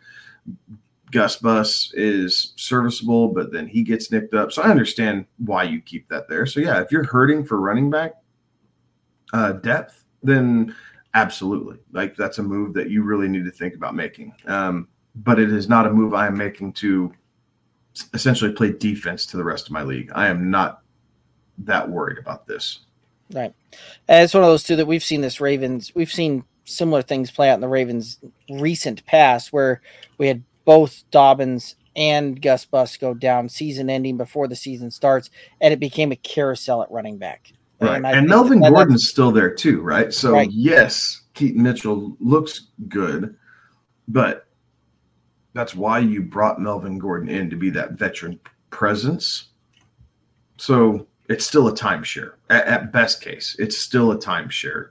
Gus Bus is serviceable, but then he gets nicked up. So I understand why you keep that there. So yeah, if you're hurting for running back uh, depth, then absolutely, like that's a move that you really need to think about making. Um, but it is not a move I am making to essentially play defense to the rest of my league. I am not that worried about this. Right. And it's one of those two that we've seen this Ravens, we've seen similar things play out in the Ravens recent past where we had both Dobbins and Gus Bus go down season ending before the season starts, and it became a carousel at running back. Right. And, and Melvin Gordon's still there too, right? So right. yes, Keaton Mitchell looks good, but that's why you brought Melvin Gordon in to be that veteran presence. So it's still a timeshare. At, at best case, it's still a timeshare.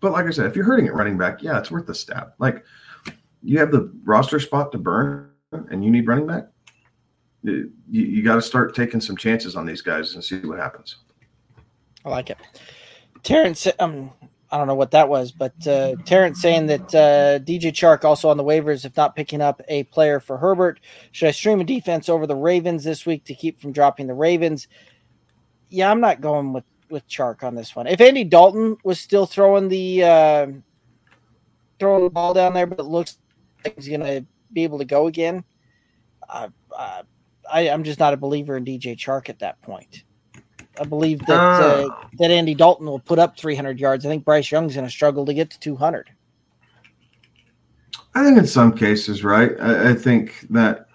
But like I said, if you're hurting at running back, yeah, it's worth the stab. Like you have the roster spot to burn and you need running back. You, you got to start taking some chances on these guys and see what happens. I like it. Terrence, um, I don't know what that was, but uh, Terrence saying that uh, DJ Chark also on the waivers, if not picking up a player for Herbert. Should I stream a defense over the Ravens this week to keep from dropping the Ravens? Yeah, I'm not going with with Chark on this one. If Andy Dalton was still throwing the uh, throwing the ball down there, but it looks like he's going to be able to go again, uh, I, I'm just not a believer in DJ Chark at that point. I believe that uh, uh, that Andy Dalton will put up 300 yards. I think Bryce Young's going to struggle to get to 200. I think in some cases, right? I, I think that.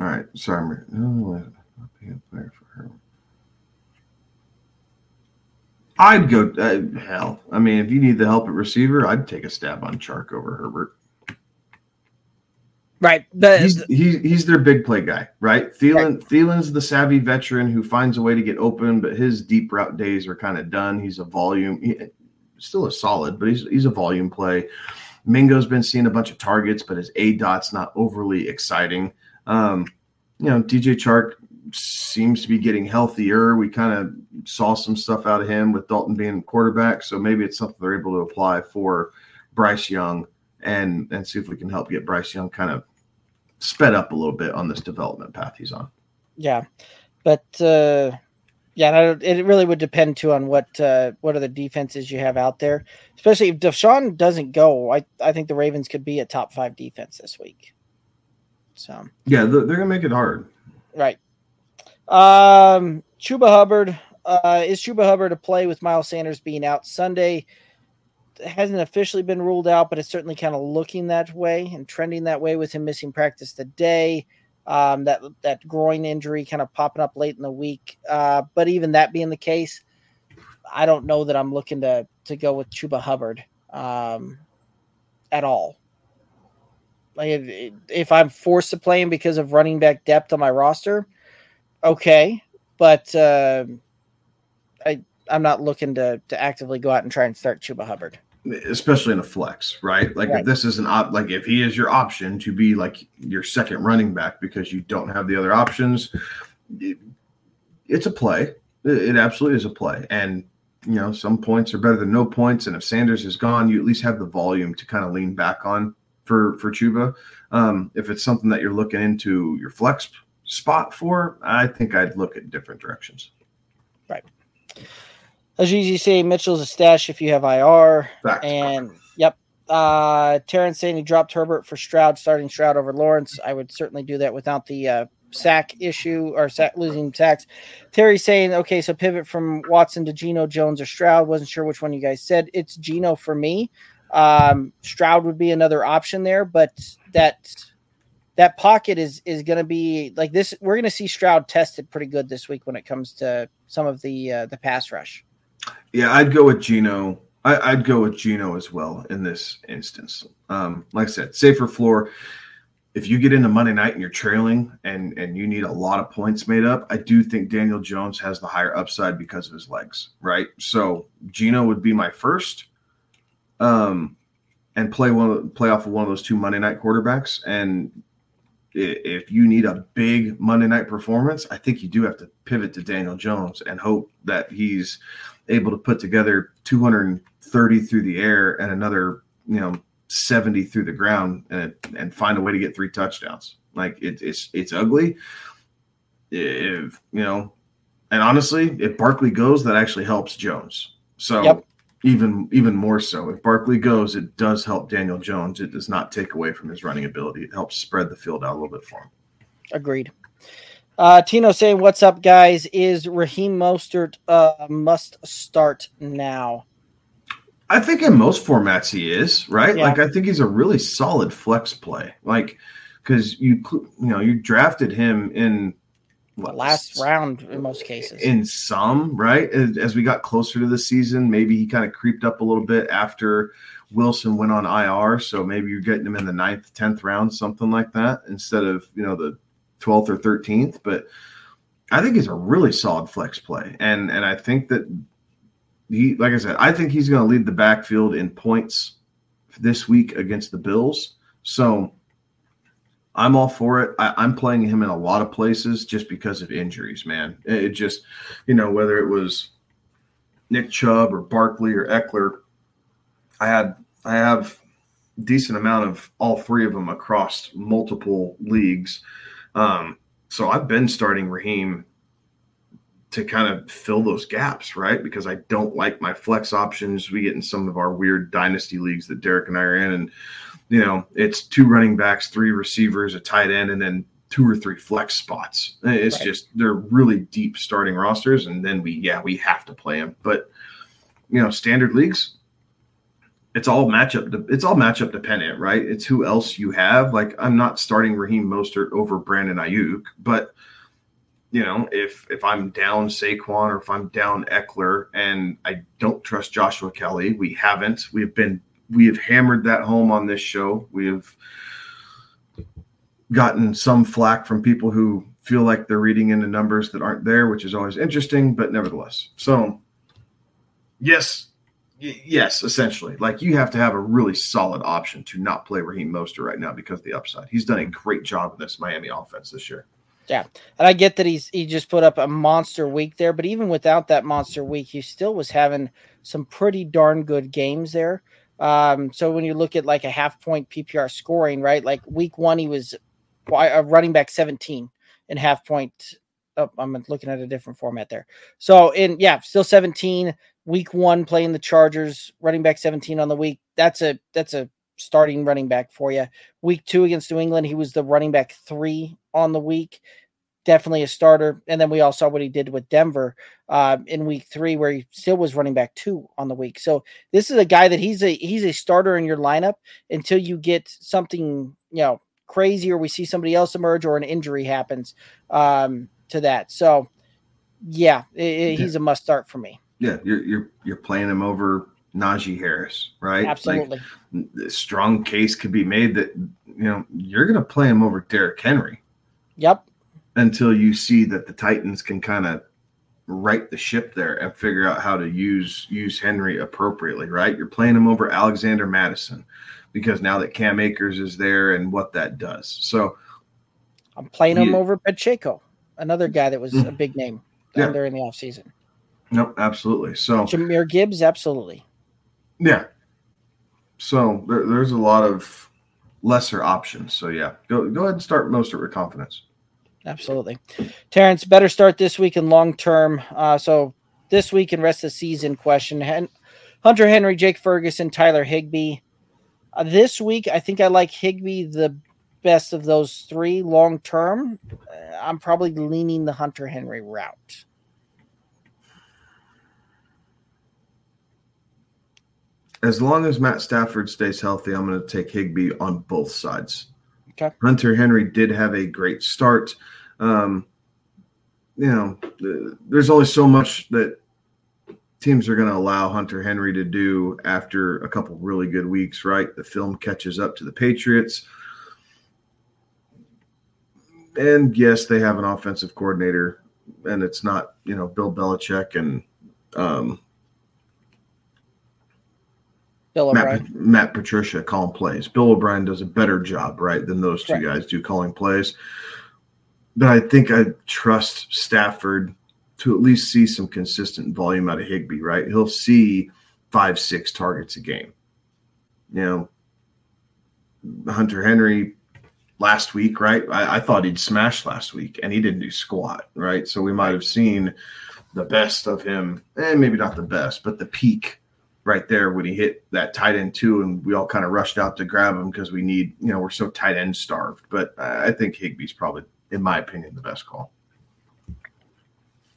All right, sorry. Player for her. I'd go. Uh, hell, I mean, if you need the help at receiver, I'd take a stab on Chark over Herbert. Right. The, he's, he's, he's their big play guy, right? Thielen right. Thielen's the savvy veteran who finds a way to get open, but his deep route days are kind of done. He's a volume, he, still a solid, but he's he's a volume play. Mingo's been seeing a bunch of targets, but his A dot's not overly exciting. Um, you know, DJ Chark seems to be getting healthier. We kind of saw some stuff out of him with Dalton being quarterback, so maybe it's something they're able to apply for Bryce Young and and see if we can help get Bryce Young kind of sped up a little bit on this development path he's on. Yeah, but uh, Yeah, it really would depend too on what uh, what are the defenses you have out there. Especially if Deshaun doesn't go, I I think the Ravens could be a top five defense this week. So yeah, they're, they're gonna make it hard. Right. Um, Chuba Hubbard uh, is Chuba Hubbard to play with Miles Sanders being out Sunday. Hasn't officially been ruled out, but it's certainly kind of looking that way and trending that way with him missing practice today um, that that groin injury kind of popping up late in the week. Uh, but even that being the case, I don't know that I'm looking to to go with Chuba Hubbard um, at all. Like if, if I'm forced to play him because of running back depth on my roster, okay, but uh, I I'm not looking to to actively go out and try and start Chuba Hubbard especially in a flex, right? Like right. if this is an op, like if he is your option to be like your second running back because you don't have the other options, it, it's a play. It, it, absolutely is a play, and you know some points are better than no points. And if Sanders is gone, you at least have the volume to kind of lean back on for for Chuba. Um, if it's something that you're looking into your flex spot for, I think I'd look at different directions. Right as you say, Mitchell's a stash if you have IR. Fact. And yep. Uh Terrence saying he dropped Herbert for Stroud, starting Stroud over Lawrence. I would certainly do that without the uh, sack issue or sack, losing sacks. Terry saying, okay, so pivot from Watson to Geno, Jones, or Stroud. Wasn't sure which one you guys said. It's Geno for me. Um, Stroud would be another option there, but that that pocket is is going to be like this. We're going to see Stroud tested pretty good this week when it comes to some of the uh, the pass rush. Yeah, I'd go with Geno. I, would go with Geno as well in this instance. Um, like I said, safer floor. If you get into Monday night and you're trailing and and you need a lot of points made up, I do think Daniel Jones has the higher upside because of his legs, right? So Geno would be my first, um, and play one play off of one of those two Monday night quarterbacks. And if you need a big Monday night performance, I think you do have to pivot to Daniel Jones and hope that he's able to put together 230 through the air and another, you know, 70 through the ground and and find a way to get three touchdowns. Like it, it's it's ugly. If you know, and honestly, if Barkley goes, that actually helps Jones. So yep. even even more so, if Barkley goes, it does help Daniel Jones. It does not take away from his running ability. It helps spread the field out a little bit for him. Agreed. Uh, Tino saying, "What's up, guys? Is Raheem Mostert uh, must start now?" I think in most formats he is right. Yeah. Like I think he's a really solid flex play. Like because you you know you drafted him in what, last round in most cases. In some, right? As, as we got closer to the season, maybe he kind of creeped up a little bit after Wilson went on IR. So maybe you're getting him in the ninth, tenth round, something like that, instead of you know the 12th or 13th, but I think he's a really solid flex play. And and I think that he like I said, I think he's going to lead the backfield in points this week against the Bills. So I'm all for it. I, am playing him in a lot of places just because of injuries, man. It, just, you know, whether it was Nick Chubb or Barkley or Ekeler, I had I have decent amount of all three of them across multiple leagues. Um, so I've been starting Raheem to kind of fill those gaps, right? Because I don't like my flex options. We get in some of our weird dynasty leagues that Derek and I are in, and you know, it's two running backs, three receivers, a tight end, and then two or three flex spots. It's right. just they're really deep starting rosters, and then we yeah we have to play them. But you know, standard leagues, it's all matchup. It's all matchup dependent, right? It's who else you have. Like I'm not starting Raheem Mostert over Brandon Aiyuk, but you know, if if I'm down Saquon or if I'm down Ekeler and I don't trust Joshua Kelley, we haven't. We've been we have hammered that home on this show. We have gotten some flack from people who feel like they're reading into numbers that aren't there, which is always interesting, but nevertheless. So, yes, yes, essentially. Like you have to have a really solid option to not play Raheem Mostert right now because of the upside. He's done a great job in this Miami offense this year. Yeah, and I get that he's he just put up a monster week there, but even without that monster week, he still was having some pretty darn good games there. Um, so when you look at like a half point PPR scoring, right? Like week one, he was a running back 17 in half point Oh, I'm looking at a different format there. So in yeah, still 17. Week one playing the Chargers, running back 17 on the week. That's a that's a starting running back for you. Week two against New England, he was the running back three on the week. Definitely a starter. And then we all saw what he did with Denver uh, in week three, where he still was running back two on the week. So this is a guy that he's a he's a starter in your lineup until you get something you know crazy or we see somebody else emerge or an injury happens um, to that. So yeah, it, it, he's a must start for me. Yeah, you're you're you're playing him over Najee Harris, right? Absolutely. Like, strong case could be made that you know you're going to play him over Derrick Henry. Yep. Until you see that the Titans can kind of right the ship there and figure out how to use use Henry appropriately, right? You're playing him over Alexander Mattison because now that Cam Akers is there and what that does. So I'm playing him over Pacheco, another guy that was a mm-hmm. big name yeah. there in the offseason. Nope, absolutely. So Jahmyr Gibbs, absolutely. Yeah. So there, there's a lot of lesser options. So yeah, go go ahead and start most with confidence. Absolutely, Terrence. Better start this week and long term. Uh, so this week and rest of the season question: Hunter Henry, Jake Ferguson, Tyler Higbee. Uh, this week, I think I like Higbee the best of those three long term. Uh, I'm probably leaning the Hunter Henry route. As long as Matt Stafford stays healthy, I'm going to take Higbee on both sides. Okay. Hunter Henry did have a great start. Um, you know, there's only so much that teams are going to allow Hunter Henry to do after a couple really good weeks, right? The film catches up to the Patriots. And yes, they have an offensive coordinator, and it's not, you know, Bill Belichick and um, Bill Matt, Matt, Patricia calling plays. Bill O'Brien does a better job, right, than those two right. guys do calling plays. But I think I trust Stafford to at least see some consistent volume out of Higbee, right? He'll see five, six targets a game. You know, Hunter Henry last week, right? I, I thought he'd smash last week, and he didn't do squat, right? So we might have seen the best of him, and eh, maybe not the best, but the peak right there when he hit that tight end too, and we all kind of rushed out to grab him because we need, you know, we're so tight end starved. But I think Higbee's probably, in my opinion, the best call.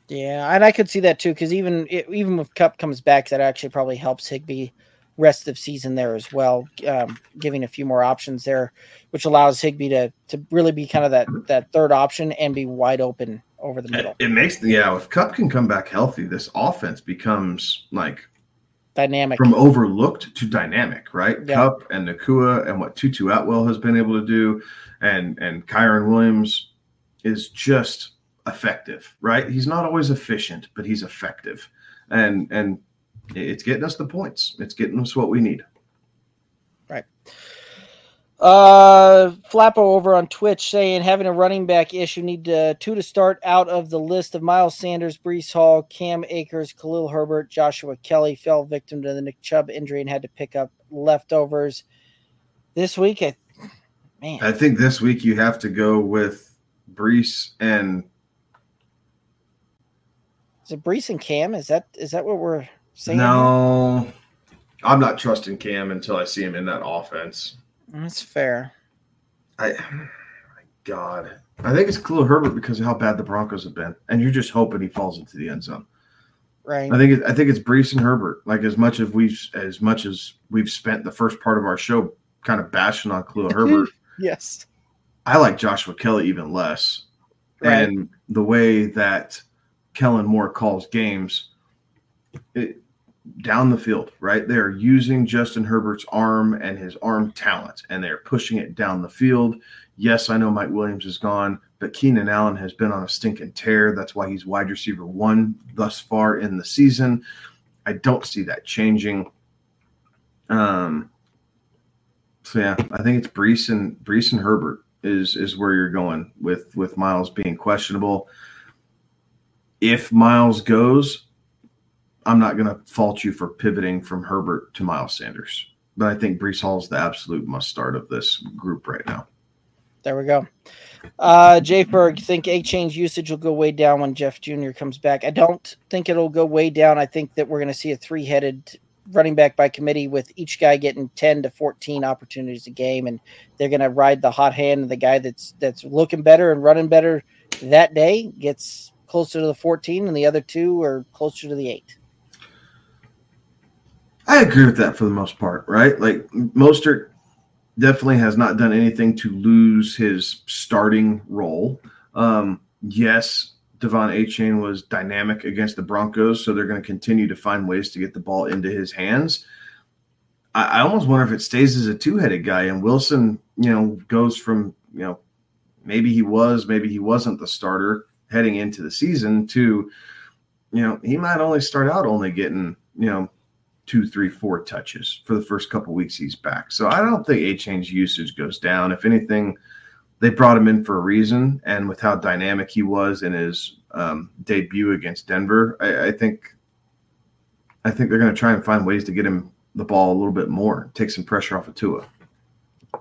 Yeah, and I could see that too because even even if Kupp comes back, that actually probably helps Higbee rest of season there as well, um, giving a few more options there, which allows Higbee to to really be kind of that that third option and be wide open over the middle. It makes yeah, if Kupp can come back healthy, this offense becomes like dynamic from overlooked to dynamic, right? Yep. Kupp and Nacua and what Tutu Atwell has been able to do, and and Kyren Williams is just effective, right? He's not always efficient, but he's effective, and and it's getting us the points. It's getting us what we need. Uh, Flappo over on Twitch saying having a running back issue need uh, two to start out of the list of Miles Sanders, Breece Hall, Cam Akers, Khalil Herbert, Joshua Kelley fell victim to the Nick Chubb injury and had to pick up leftovers this week. I, man, I think this week you have to go with Breece and is it Breece and Cam? Is that is that what we're saying? No, I'm not trusting Cam until I see him in that offense. That's fair. I, my God, I think it's Khalil Herbert because of how bad the Broncos have been, and you're just hoping he falls into the end zone. Right. I think it, I think it's Breece and Herbert. Like as much as we've as much as we've spent the first part of our show kind of bashing on Khalil Herbert. yes. I like Joshua Kelley even less, right. and the way that Kellen Moore calls games. It, down the field, right? They're using Justin Herbert's arm and his arm talent, and they're pushing it down the field. Yes, I know Mike Williams is gone, but Keenan Allen has been on a stinking tear. That's why he's wide receiver one thus far in the season. I don't see that changing. Um, so yeah, I think it's Breece and Breece and Herbert is is where you're going with with Miles being questionable. If Miles goes, I'm not going to fault you for pivoting from Herbert to Miles Sanders, but I think Breece Hall is the absolute must start of this group right now. There we go. Uh, Jay Berg, think Achane usage will go way down when Jeff Jr. comes back. I don't think it'll go way down. I think that we're going to see a three headed running back by committee with each guy getting 10 to 14 opportunities a game and they're going to ride the hot hand of the guy that's that's looking better and running better that day gets closer to the 14 and the other two are closer to the 8 I agree with that for the most part, right? Like Mostert definitely has not done anything to lose his starting role. Um, yes, De'Von Achane was dynamic against the Broncos, so they're going to continue to find ways to get the ball into his hands. I, I almost wonder if it stays as a two-headed guy, and Wilson, you know, goes from you know maybe he was, maybe he wasn't the starter heading into the season to you know he might only start out only getting you know two, three, four touches for the first couple weeks he's back. So I don't think Achane's usage goes down. If anything, they brought him in for a reason, and with how dynamic he was in his um, debut against Denver, I, I think I think they're going to try and find ways to get him the ball a little bit more, take some pressure off of Tua.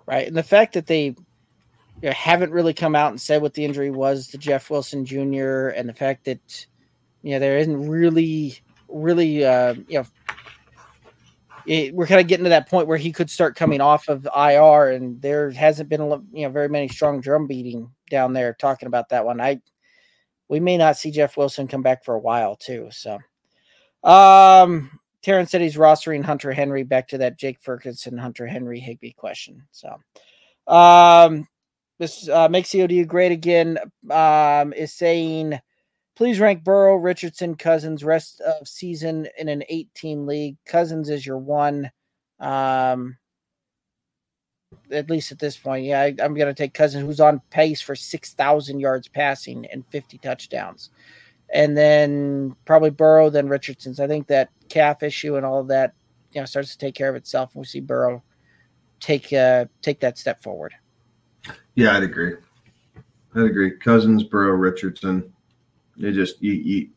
Right, and the fact that they you know, haven't really come out and said what the injury was to Jeff Wilson Jr. and the fact that you know there isn't really really uh, you know it, we're kind of getting to that point where he could start coming off of IR, and there hasn't been a you know very many strong drum beating down there talking about that one. I we may not see Jeff Wilson come back for a while too. So, um, Terrence said he's rostering Hunter Henry. Back to that Jake Ferguson, Hunter Henry, Higbee question. So, um, this uh, makes COD great again. Um, is saying Please rank Burrow, Richardson, Cousins rest of season in an eight team league. Cousins is your one. Um, at least at this point, yeah, I, am going to take Cousins, who's on pace for 6,000 yards passing and 50 touchdowns. And then probably Burrow, then Richardson's. I think that calf issue and all of that, you know, starts to take care of itself. And we see Burrow take uh, take that step forward. Yeah, I'd agree. I'd agree. Cousins, Burrow, Richardson. It just you, you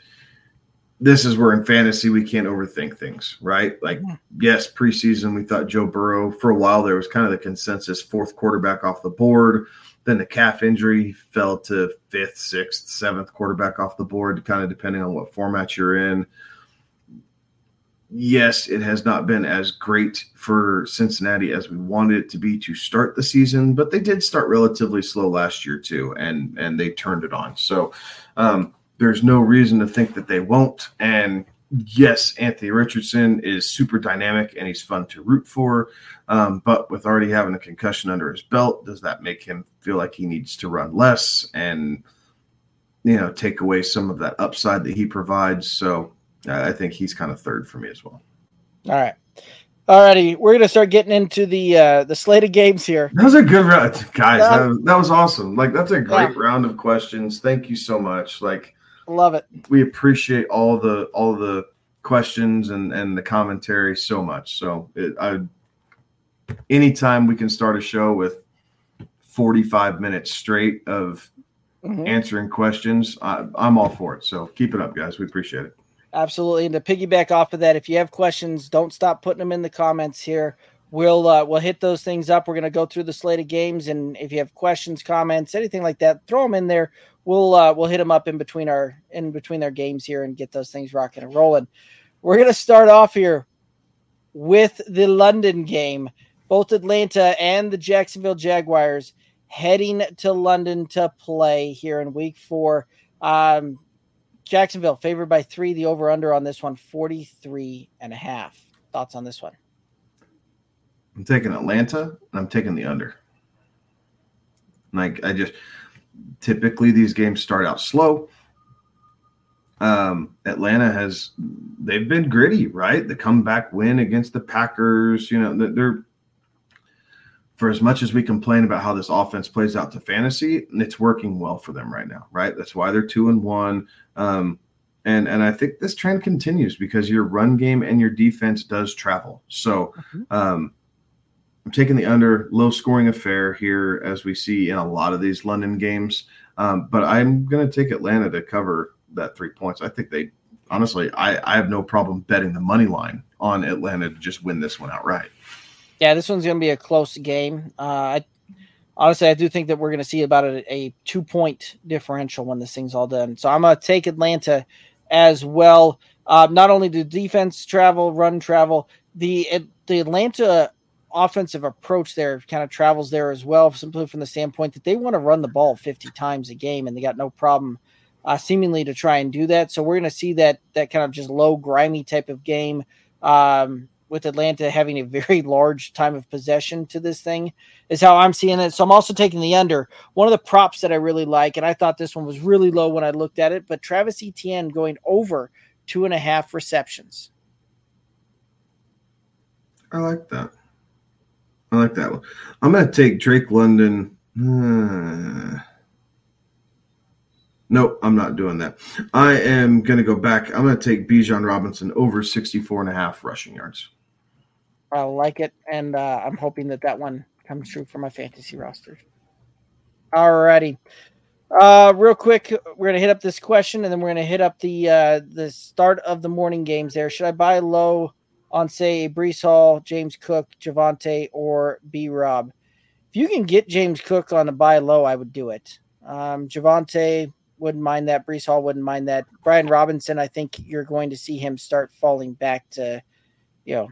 this is where in fantasy we can't overthink things, right? Like, yes, preseason we thought Joe Burrow for a while there was kind of the consensus fourth quarterback off the board. Then the calf injury fell to fifth, sixth, seventh quarterback off the board, kind of depending on what format you're in. Yes, it has not been as great for Cincinnati as we wanted it to be to start the season, but they did start relatively slow last year too, and and they turned it on. So, um, there's no reason to think that they won't. And yes, Anthony Richardson is super dynamic and he's fun to root for. Um, but with already having a concussion under his belt, does that make him feel like he needs to run less and, you know, take away some of that upside that he provides? So I think he's kind of third for me as well. All right. Alrighty, we're gonna start getting into the uh the slate of games here. That was a good round, guys. Uh, that, was, that was awesome. Like that's a great yeah. round of questions. Thank you so much. Like Love it. We appreciate all the all the questions and and the commentary so much. So it, I, anytime we can start a show with 45 minutes straight of mm-hmm. answering questions, I, I'm all for it. So keep it up, guys. We appreciate it. Absolutely. And to piggyback off of that, if you have questions, don't stop putting them in the comments here. We'll uh, we'll hit those things up. We're going to go through the slate of games, and if you have questions, comments, anything like that, throw them in there we'll uh, we'll hit them up in between our in between their games here and get those things rocking and rolling. We're gonna start off here with the London game. Both Atlanta and the Jacksonville Jaguars heading to London to play here in week four. Um, Jacksonville favored by three. The over under on this one, 43 and a half. Thoughts on this one? I'm taking Atlanta and I'm taking the under. Like I just typically these games start out slow. Um, Atlanta has they've been gritty, right? The comeback win against the Packers, you know, they're for as much as we complain about how this offense plays out to fantasy, it's working well for them right now, right? That's why they're two and one. Um, and and I think this trend continues because your run game and your defense does travel. So mm-hmm. um, I'm taking the under low scoring affair here, as we see in a lot of these London games. Um, but I'm going to take Atlanta to cover that three points. I think they, honestly, I, I have no problem betting the money line on Atlanta to just win this one outright. Yeah, this one's going to be a close game. Uh, I, honestly, I do think that we're going to see about a, a two point differential when this thing's all done. So I'm going to take Atlanta as well. Uh, not only do defense travel, run travel, the the Atlanta offensive approach there kind of travels there as well, simply from the standpoint that they want to run the ball 50 times a game and they got no problem uh, seemingly to try and do that. So we're going to see that that kind of just low, grimy type of game um, with Atlanta having a very large time of possession to this thing is how I'm seeing it. So I'm also taking the under. One of the props that I really like, and I thought this one was really low when I looked at it, but Travis Etienne going over two and a half receptions. I like that. I like that one. I'm going to take Drake London. Uh, nope, I'm not doing that. I am going to go back. I'm going to take Bijan Robinson over 64 and a half rushing yards. I like it, and uh, I'm hoping that that one comes true for my fantasy roster. Alrighty. Uh, real quick, we're gonna hit up this question, and then we're gonna hit up the uh, the start of the morning games. There, should I buy low on say Breece Hall, James Cook, Javonte, or B Rob. If you can get James Cook on the buy low, I would do it. Um, Javonte wouldn't mind that. Breece Hall wouldn't mind that. Brian Robinson, I think you're going to see him start falling back to, you know,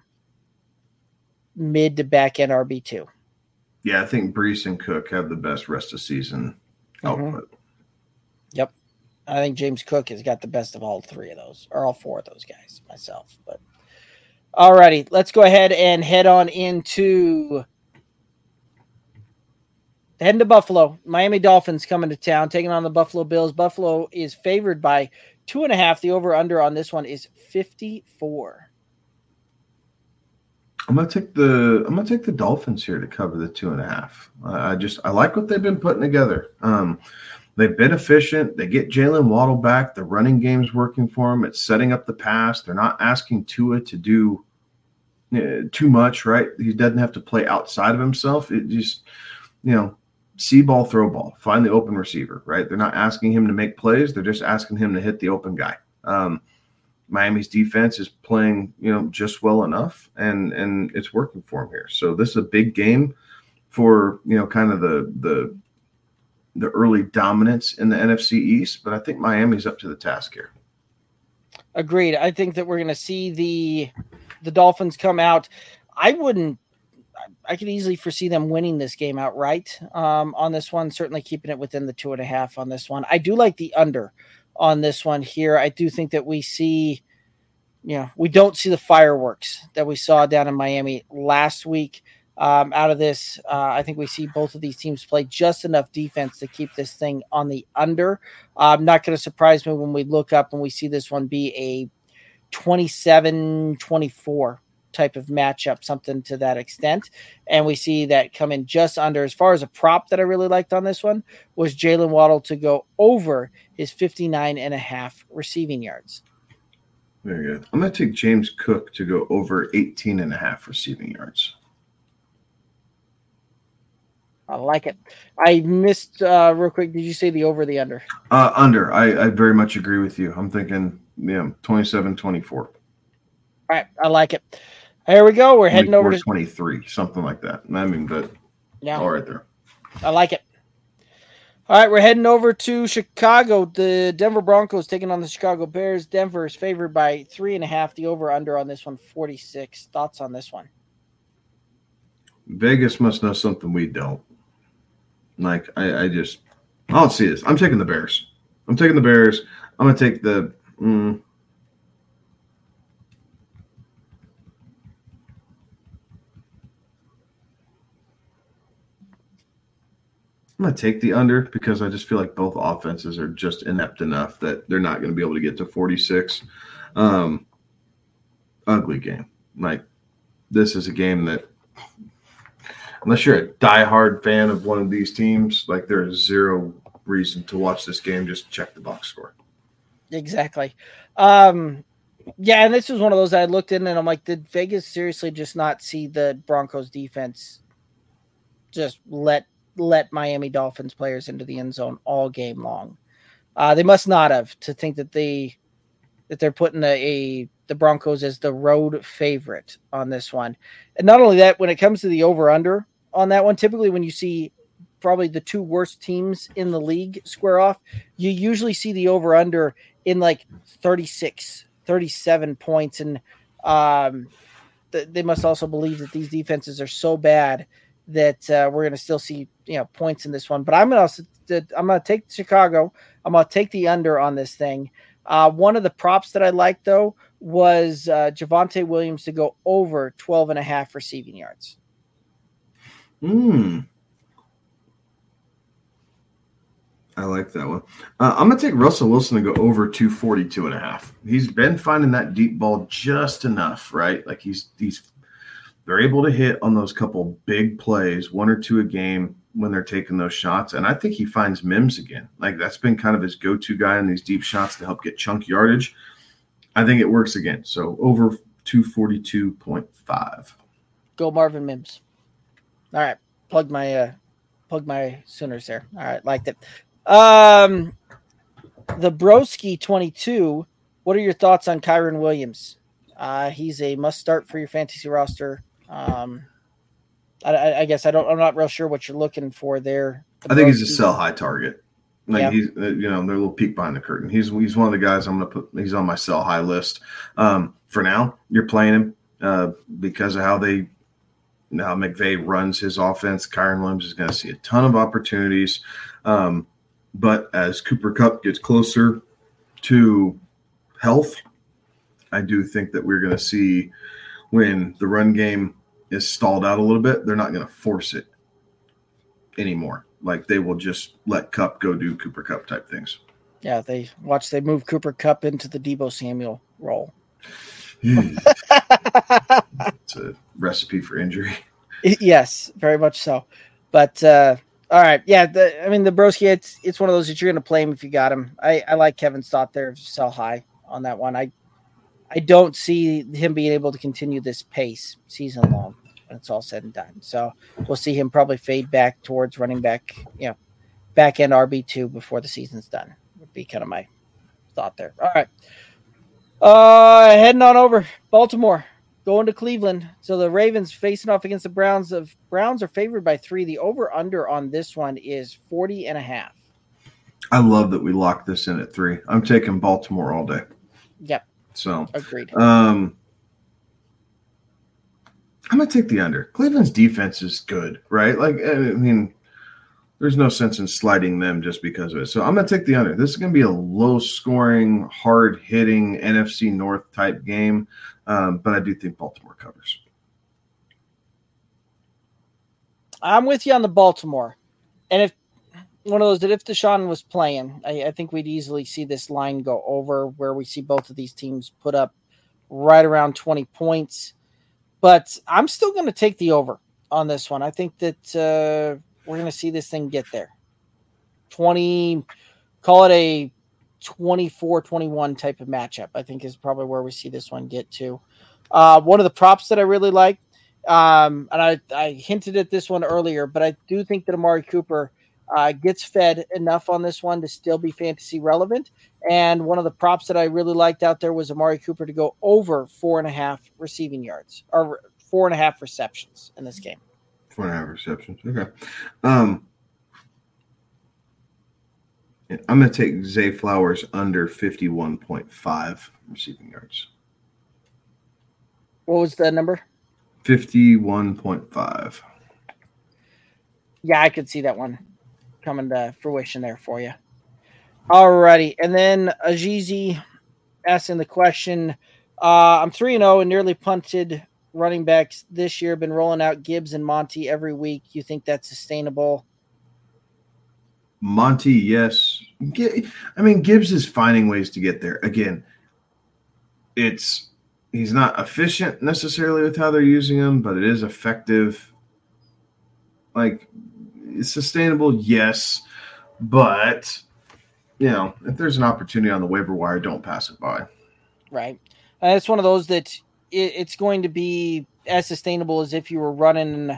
mid to back end RB two. Yeah, I think Breece and Cook have the best rest of season mm-hmm. output. Yep. I think James Cook has got the best of all three of those, or all four of those guys myself. But Alrighty, let's go ahead and head on into heading to Buffalo. Miami Dolphins coming to town, taking on the Buffalo Bills. Buffalo is favored by two and a half. The over under on this one is 54. I'm gonna take the I'm gonna take the Dolphins here to cover the two and a half. I just I like what they've been putting together. Um, they've been efficient. They get Jaylen Waddle back. The running game's working for them. It's setting up the pass. They're not asking Tua to do too much, right? He doesn't have to play outside of himself. It just, you know, see ball, throw ball, find the open receiver, right? They're not asking him to make plays. They're just asking him to hit the open guy. Um, Miami's defense is playing, you know, just well enough, and and it's working for him here. So this is a big game for you know, kind of the the the early dominance in the NFC East. But I think Miami's up to the task here. Agreed. I think that we're going to see the the Dolphins come out. I wouldn't. I could easily foresee them winning this game outright um, on this one. Certainly keeping it within the two and a half on this one. I do like the under on this one here. I do think that we see, you know, we don't see the fireworks that we saw down in Miami last week. Um, out of this, uh, I think we see both of these teams play just enough defense to keep this thing on the under. I'm uh, not going to surprise me when we look up and we see this one be a 27 24 type of matchup, something to that extent. And we see that come in just under. As far as a prop that I really liked on this one was Jaylen Waddle to go over his 59 and a half receiving yards. Very good. I'm going to take James Cook to go over 18 and a half receiving yards. I like it. I missed uh, real quick. Did you say the over the under? Uh, under. I, I very much agree with you. I'm thinking yeah, 27 24. All right. I like it. Here we go. We're heading over to 23, something like that. I mean, but yeah, all right there. I like it. All right, we're heading over to Chicago. The Denver Broncos taking on the Chicago Bears. Denver is favored by three and a half. The over under on this one, 46. Thoughts on this one? Vegas must know something we don't. Like, I, I just, I don't see this. I'm taking the Bears. I'm taking the Bears. I'm going to take the Mm. I'm going to take the under because I just feel like both offenses are just inept enough that they're not going to be able to get to 46. Um, ugly game. Like, this is a game that, unless you're a diehard fan of one of these teams, like, there is zero reason to watch this game. Just check the box score. Exactly. Um, yeah, and this was one of those I looked in and I'm like, did Vegas seriously just not see the Broncos defense just let let Miami Dolphins players into the end zone all game long? Uh, they must not have to think that they that they're putting a, a the Broncos as the road favorite on this one. And not only that, when it comes to the over under on that one, typically when you see probably the two worst teams in the league square off, you usually see the over under in like 36, 37 points. And um, th- they must also believe that these defenses are so bad that uh, we're going to still see you know points in this one. But I'm going to I'm going to take Chicago. I'm going to take the under on this thing. Uh, one of the props that I like though was uh, Javonte Williams to go over 12 and a half receiving yards. Hmm. I like that one. Uh, I'm going to take Russell Wilson to go over 242 and a half. He's been finding that deep ball just enough, right? Like he's he's they're able to hit on those couple big plays, one or two a game when they're taking those shots. And I think he finds Mims again. Like that's been kind of his go-to guy in these deep shots to help get chunk yardage. I think it works again. So over 242.5. Go Marvin Mims. All right. Plug my uh plug my Sooners there. All right, liked it. Um the Broski 22. What are your thoughts on Kyren Williams? Uh, he's a must start for your fantasy roster. Um, I, I, guess I don't. I'm not real sure what you're looking for there. The I think he's a sell high target. Like yeah. he's, uh, you know, they're a little peek behind the curtain. He's he's one of the guys I'm going to put. He's on my sell high list. Um, for now, you're playing him uh, because of how they now McVay runs his offense. Kyren Williams is going to see a ton of opportunities. Um, but as Cooper Kupp gets closer to health, I do think that we're going to see when the run game is stalled out a little bit, they're not going to force it anymore. Like they will just let Kupp go do Cooper Kupp type things. Yeah, they watch they move Cooper Kupp into the Deebo Samuel role. it's a recipe for injury. Yes, very much so. But uh all right, yeah. The, I mean, the Broski, it's it's one of those that you're going to play him if you got him. I, I like Kevin's thought there, sell high on that one. I I don't see him being able to continue this pace season long when it's all said and done. So we'll see him probably fade back towards running back, you know, back end RB two before the season's done. Would be kind of my thought there. All right. Uh heading on over. Baltimore going to Cleveland. So the Ravens facing off against the Browns. Of Browns are favored by three. The over under on this one is 40 and a half. I love that we locked this in at three. I'm taking Baltimore all day. Yep. So agreed. Um, I'm gonna take the under. Cleveland's defense is good, right? Like, I mean, there's no sense in sliding them just because of it. So I'm gonna take the under. This is gonna be a low scoring, hard hitting NFC North type game, um, but I do think Baltimore covers. I'm with you on the Baltimore, and if one of those that if Deshaun was playing, I, I, think we'd easily see this line go over where we see both of these teams put up right around 20 points. But I'm still going to take the over on this one. I think that uh, we're going to see this thing get there. 20, call it a 24 21 type of matchup, I think is probably where we see this one get to. Uh, one of the props that I really like, um, and I, I hinted at this one earlier, but I do think that Amari Cooper uh, gets fed enough on this one to still be fantasy relevant. And one of the props that I really liked out there was Amari Cooper to go over four and a half receiving yards or four and a half receptions in this game. Four and a half receptions. Okay. Um, I'm going to take Zay Flowers under 51.5 receiving yards. What was the number? 51.5. Yeah, I could see that one coming to fruition there for you. Alrighty, and then Ajizi asking the question. Uh, I'm three and zero oh and nearly punted running backs this year. Been rolling out Gibbs and Monty every week. You think that's sustainable? Monty, yes. I mean, Gibbs is finding ways to get there. Again, it's he's not efficient necessarily with how they're using him, but it is effective. Like it's sustainable, yes, but you know, if there's an opportunity on the waiver wire, don't pass it by. Right. Uh, it's one of those that it, it's going to be as sustainable as if you were running,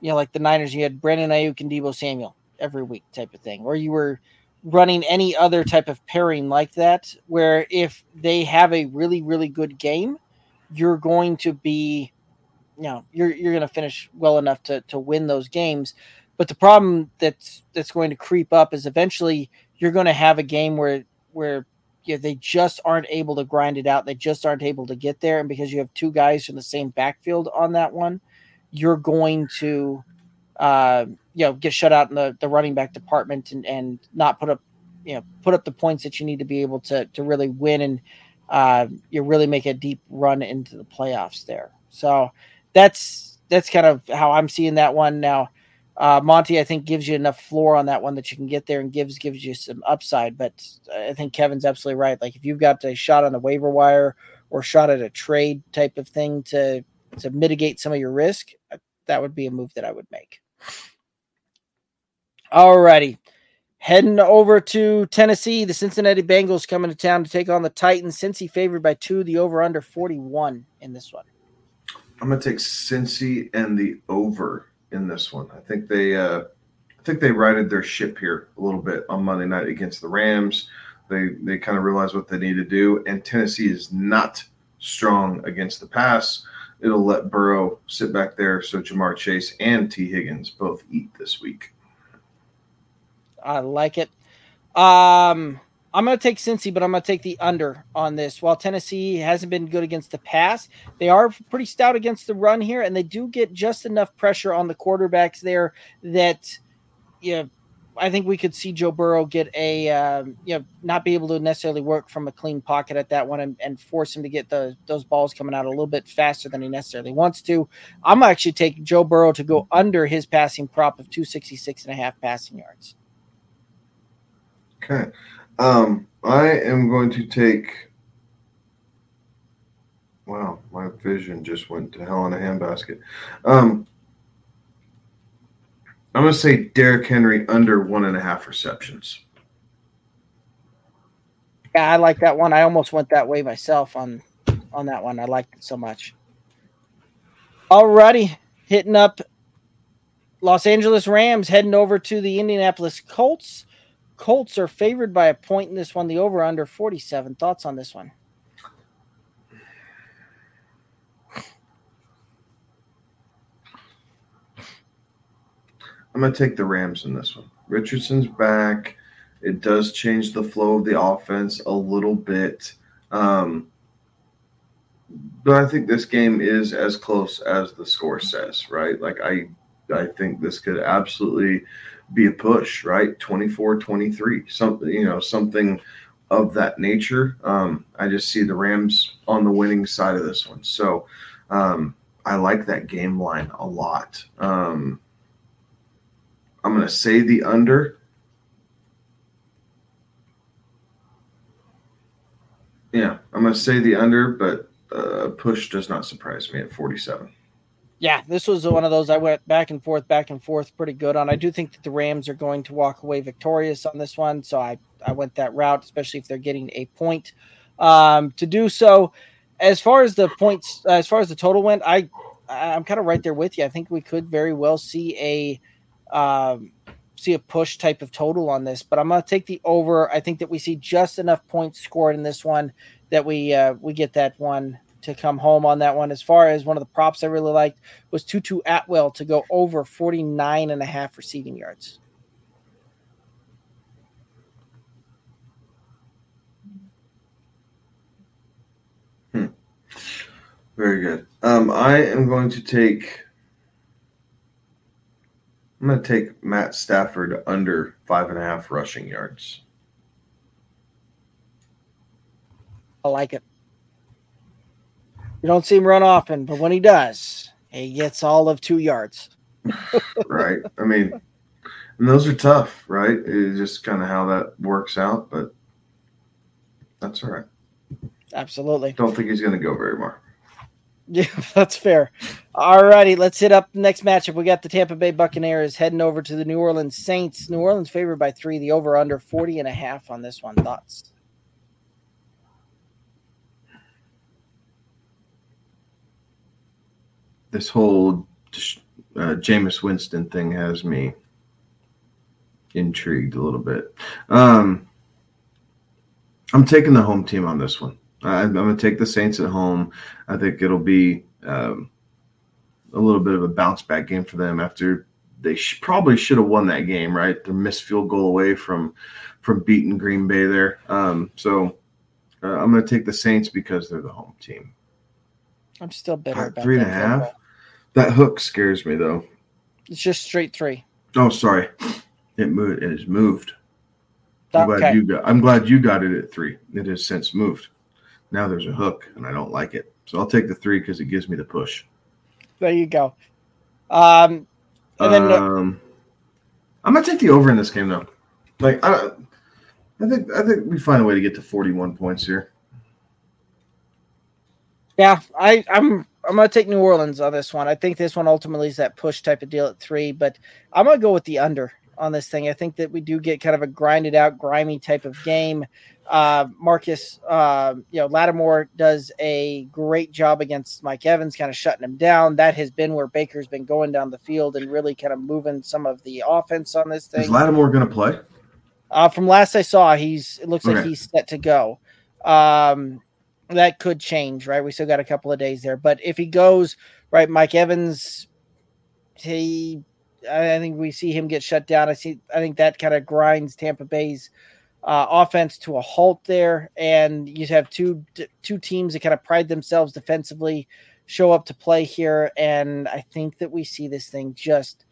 you know, like the Niners. You had Brandon Aiyuk and Deebo Samuel every week, type of thing, or you were running any other type of pairing like that, where if they have a really, really good game, you're going to be, you know, you're you're going to finish well enough to to win those games. But the problem that's that's going to creep up is eventually you're going to have a game where where you know, they just aren't able to grind it out. They just aren't able to get there, and because you have two guys from the same backfield on that one, you're going to uh, you know get shut out in the, the running back department and, and not put up you know put up the points that you need to be able to to really win and uh, you really make a deep run into the playoffs there. So that's that's kind of how I'm seeing that one now. Uh, Monty, I think, gives you enough floor on that one that you can get there and gives gives you some upside. But I think Kevin's absolutely right. Like if you've got a shot on the waiver wire or shot at a trade type of thing to to mitigate some of your risk, that would be a move that I would make. Alrighty. Heading over to Tennessee, the Cincinnati Bengals coming to town to take on the Titans. Cincy favored by two, the over under 41 in this one. I'm gonna take Cincy and the over in this one. I think they uh I think they righted their ship here a little bit on Monday night against the Rams. They they kind of realized what they need to do, and Tennessee is not strong against the pass. It'll let Burrow sit back there so Ja'Marr Chase and Tee Higgins both eat this week. I like it. Um, I'm going to take Cincy, but I'm going to take the under on this. While Tennessee hasn't been good against the pass, they are pretty stout against the run here, and they do get just enough pressure on the quarterbacks there that you know, I think we could see Joe Burrow get a um, you know not be able to necessarily work from a clean pocket at that one and, and force him to get the those balls coming out a little bit faster than he necessarily wants to. I'm actually taking Joe Burrow to go under his passing prop of 266 and a half passing yards. Okay. Um, I am going to take. Wow, my vision just went to hell in a handbasket. Um, I'm going to say Derrick Henry under one and a half receptions. Yeah, I like that one. I almost went that way myself on on that one. I liked it so much. Alrighty, hitting up Los Angeles Rams, heading over to the Indianapolis Colts. Colts are favored by a point in this one. The over under 47. Thoughts on this one? I'm going to take the Rams in this one. Richardson's back. It does change the flow of the offense a little bit. Um, but I think this game is as close as the score says, right? Like I I think this could absolutely be a push, right? 24 23, something, you know, something of that nature. Um, I just see the Rams on the winning side of this one. So um, I like that game line a lot. Um, I'm going to say the under. Yeah, I'm going to say the under, but uh, push does not surprise me at 47 yeah, this was one of those I went back and forth, back and forth pretty good on. I do think that the Rams are going to walk away victorious on this one. So I, I went that route, especially if they're getting a point um, to do so. As far as the points, uh, as far as the total went, I, I'm kind of right there with you. I think we could very well see a, um, see a push type of total on this, but I'm going to take the over. I think that we see just enough points scored in this one that we, uh, we get that one to come home on that one. As far as one of the props I really liked was Tutu Atwell to go over 49 and a half receiving yards. Hmm. Very good. Um, I am going to take. I'm going to take Matt Stafford under five and a half rushing yards. I like it. You don't see him run often, but when he does, he gets all of two yards. right. I mean, and those are tough, right? It's just kind of how that works out, but that's all right. Absolutely. Don't think he's going to go very far. Yeah, that's fair. All righty, let's hit up the next matchup. We got the Tampa Bay Buccaneers heading over to the New Orleans Saints. New Orleans favored by three, the over under 40 and a half on this one. Thoughts? This whole uh, Jameis Winston thing has me intrigued a little bit. Um, I'm taking the home team on this one. I, am going to take the Saints at home. I think it'll be um, a little bit of a bounce back game for them after they sh- probably should have won that game, right? The missed field goal away from from beating Green Bay there. Um, so uh, I'm going to take the Saints because they're the home team. I'm still bitter about three and a half. goal. That hook scares me though. It's just straight three. Oh, sorry, it moved. It has moved. I'm glad you got. I'm glad you got it at three. It has since moved. Now there's a hook, and I don't like it. So I'll take the three because it gives me the push. There you go. Um, and then um, I'm gonna take the over in this game though. Like I, I think I think we find a way to get to 41 points here. yeah, I, I'm I'm gonna take New Orleans on this one. I think this one ultimately is that push type of deal at three, but I'm gonna go with the under on this thing. I think that we do get kind of a grinded out, grimy type of game. Uh, Marcus, uh, you know, Lattimore does a great job against Mike Evans, kind of shutting him down. That has been where Baker's been going down the field and really kind of moving some of the offense on this thing. Is. Lattimore gonna play? Uh, from last I saw, he's it looks like he's set to go. Um, that could change, right? We still got a couple of days there, but if he goes, right, Mike Evans, he, I think we see him get shut down. I see, I think that kind of grinds Tampa Bay's uh, offense to a halt there, and you have two two teams that kind of pride themselves defensively, show up to play here, and I think that we see this thing just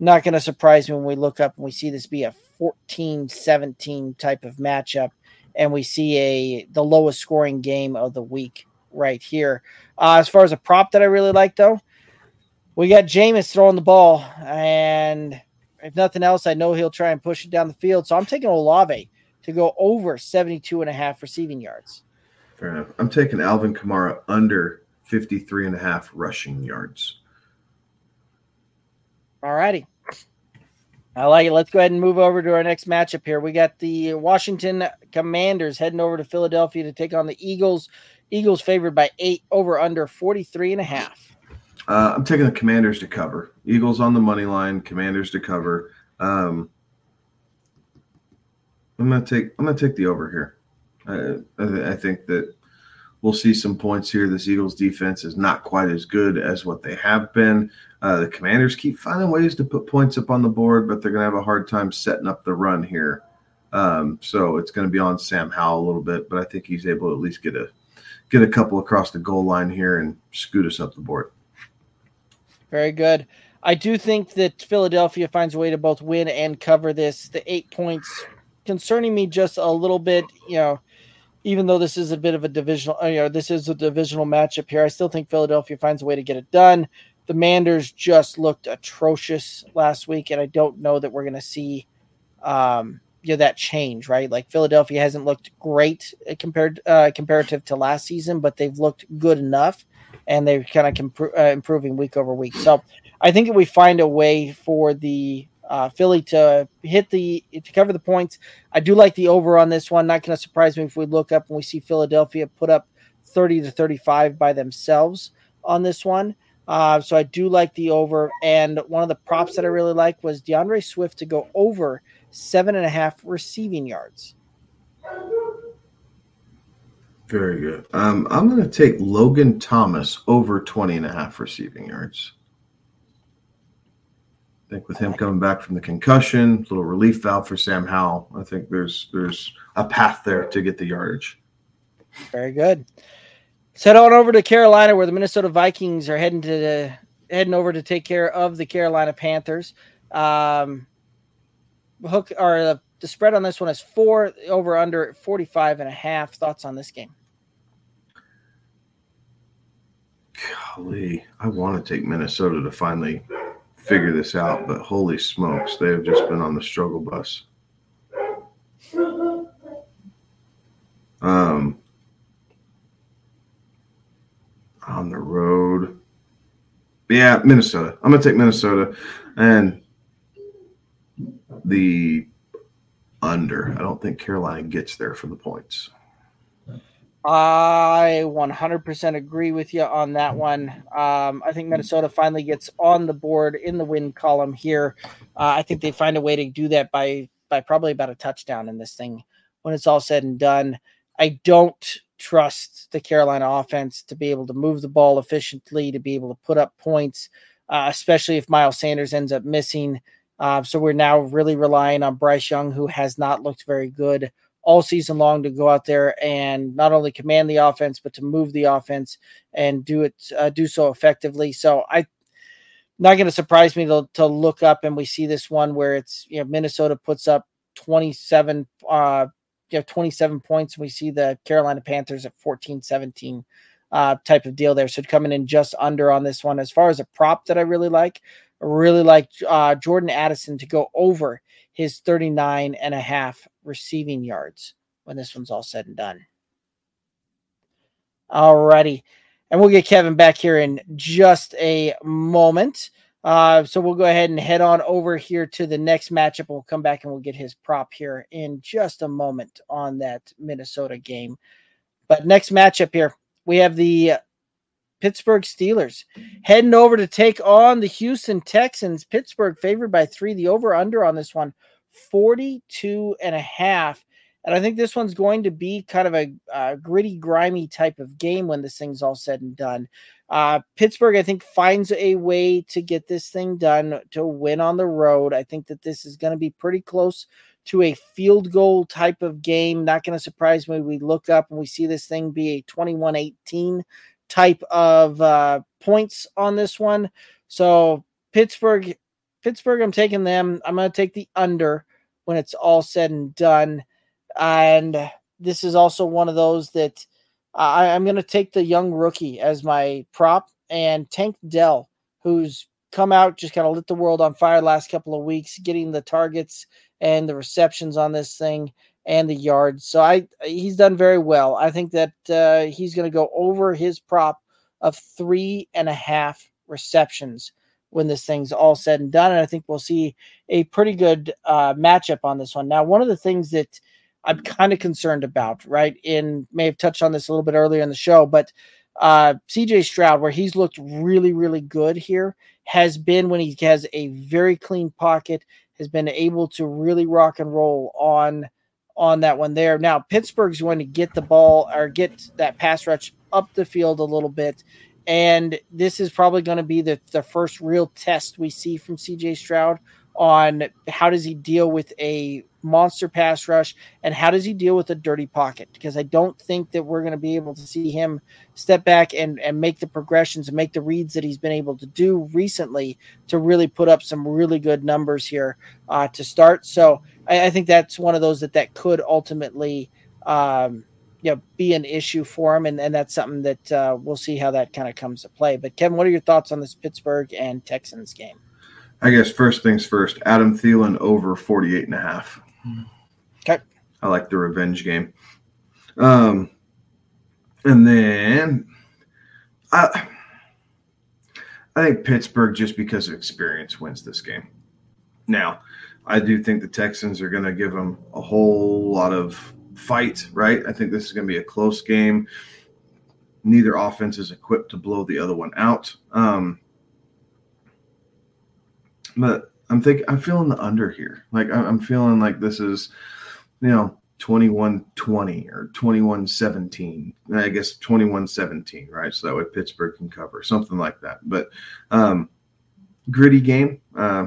not going to surprise me when we look up and we see this be a 14-17 type of matchup and we see a the lowest scoring game of the week right here. Uh, as far as a prop that I really like though, we got Jameis throwing the ball and if nothing else, I know he'll try and push it down the field. So I'm taking Olave to go over 72 and a half receiving yards. Fair enough. I'm taking Alvin Kamara under 53 and a half rushing yards. All righty. I like it. Let's go ahead and move over to our next matchup here. We got the Washington Commanders heading over to Philadelphia to take on the Eagles. Eagles favored by eight over under 43 and a half. Uh, I'm taking the Commanders to cover. Eagles on the money line. Commanders to cover. Um, I'm gonna take. I'm gonna take the over here. I, I, I think that we'll see some points here. This Eagles defense is not quite as good as what they have been. Uh, the Commanders keep finding ways to put points up on the board, but they're gonna have a hard time setting up the run here. Um, so it's going to be on Sam Howell a little bit, but I think he's able to at least get a get a couple across the goal line here and scoot us up the board. Very good. I do think that Philadelphia finds a way to both win and cover this. The eight points concerning me just a little bit, you know, even though this is a bit of a divisional, uh, you know, this is a divisional matchup here, I still think Philadelphia finds a way to get it done. The Manders just looked atrocious last week, and I don't know that we're going to see, um, you know, that change, right? Like Philadelphia hasn't looked great uh, compared uh, comparative to last season, but they've looked good enough, and they're kind of compro- uh, improving week over week. So I think we find a way for the uh, Philly to hit the to cover the points, I do like the over on this one. Not going to surprise me if we look up and we see Philadelphia put up thirty to thirty-five by themselves on this one. Uh, so I do like the over, and one of the props that I really like was DeAndre Swift to go over seven and a half receiving yards. Very good. Um, I'm going to take Logan Thomas over 20 and a half receiving yards. I think with him coming back from the concussion, little relief valve for Sam Howell. I think there's there's a path there to get the yardage. Very good. Let's head on over to Carolina, where the Minnesota Vikings are heading to the, heading over to take care of the Carolina Panthers. Um, hook or the, the spread on this one is four over under 45 and a half. Thoughts on this game? Golly, I want to take Minnesota to finally figure this out, but holy smokes, they have just been on the struggle bus. Um, on the road. Yeah, Minnesota. I'm gonna take Minnesota and the under. I don't think Carolina gets there for the points. I 100% agree with you on that one. Um, I think Minnesota finally gets on the board in the win column here. Uh, I think they find a way to do that by by probably about a touchdown in this thing when it's all said and done. I don't trust the Carolina offense to be able to move the ball efficiently, to be able to put up points. uh, especially if Miles Sanders ends up missing. Uh, so we're now really relying on Bryce Young, who has not looked very good all season long, to go out there and not only command the offense but to move the offense and do it uh, do so effectively. So I not going to surprise me to, to look up and we see this one where it's you know Minnesota puts up 27 uh you know 27 points and we see the Carolina Panthers at 14 17 uh type of deal there so coming in just under on this one as far as a prop that I really like really like uh Jordan Addison to go over his 39 and a half receiving yards when this one's all said and done. Alrighty. And we'll get Kevin back here in just a moment. Uh, so we'll go ahead and head on over here to the next matchup. We'll come back and we'll get his prop here in just a moment on that Minnesota game. But next matchup here, we have the Pittsburgh Steelers heading over to take on the Houston Texans. Pittsburgh favored by three. The over under on this one, 42 and a half. And I think this one's going to be kind of a, gritty, grimy type of game when this thing's all said and done. Uh, Pittsburgh, I think, finds a way to get this thing done to win on the road. I think that this is going to be pretty close to a field goal type of game. Not going to surprise me. We look up and we see this thing be a 21 18 type of uh, points on this one. So, Pittsburgh, Pittsburgh, I'm taking them. I'm going to take the under when it's all said and done. And this is also one of those that I, I'm going to take the young rookie as my prop and Tank Dell, who's come out, just kind of lit the world on fire last couple of weeks, getting the targets and the receptions on this thing and the yards. So I he's done very well. I think that uh, he's going to go over his prop of three and a half receptions when this thing's all said and done. And I think we'll see a pretty good uh, matchup on this one. Now, one of the things that I'm kind of concerned about, right? In may have touched on this a little bit earlier in the show, but uh, CJ Stroud, where he's looked really, really good here, has been when he has a very clean pocket, has been able to really rock and roll on on that one there. Now Pittsburgh's going to get the ball or get that pass rush up the field a little bit. And this is probably going to be the, the first real test we see from CJ Stroud on how does he deal with a monster pass rush and how does he deal with a dirty pocket because i don't think that we're going to be able to see him step back and, and make the progressions and make the reads that he's been able to do recently to really put up some really good numbers here uh, to start so I, I, think that's one of those that that could ultimately um, you know be an issue for him and, and that's something that uh, we'll see how that kind of comes to play but kevin what are your thoughts on this pittsburgh and texans game I guess first things first, Adam Thielen over 48 and a half. Okay. I like the revenge game. Um, and then I, I think Pittsburgh, just because of experience, wins this game. Now, I do think the Texans are going to give them a whole lot of fight, right? I think this is going to be a close game. Neither offense is equipped to blow the other one out. Um, but I'm thinking I'm feeling the under here. Like I'm feeling like this is, you know, 21-20 or 21-17. I guess 21-17, right? So that way Pittsburgh can cover something like that. But um, gritty game. Uh,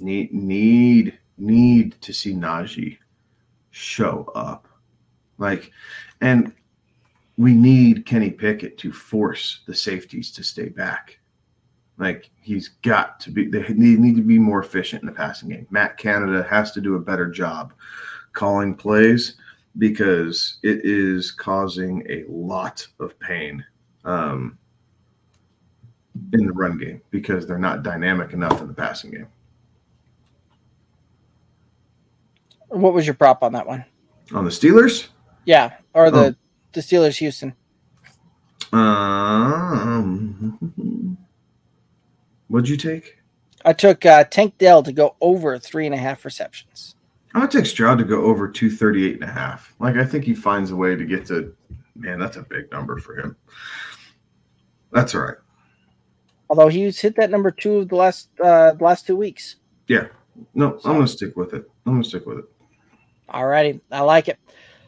need need need to see Najee show up, like, and we need Kenny Pickett to force the safeties to stay back. Like he's got to be. They need, need to be more efficient in the passing game. Matt Canada has to do a better job calling plays because it is causing a lot of pain um, in the run game because they're not dynamic enough in the passing game. What was your prop on that one? On the Steelers? Yeah, or the oh. the Steelers Houston. Um, What'd you take? I took uh, Tank Dell to go over three and a half receptions. I would take Stroud to go over 238 and a half. Like, I think he finds a way to get to, man, that's a big number for him. That's all right. Although he's hit that number two of the last uh, the last two weeks. Yeah. No, so. I'm going to stick with it. I'm going to stick with it. All righty. I like it.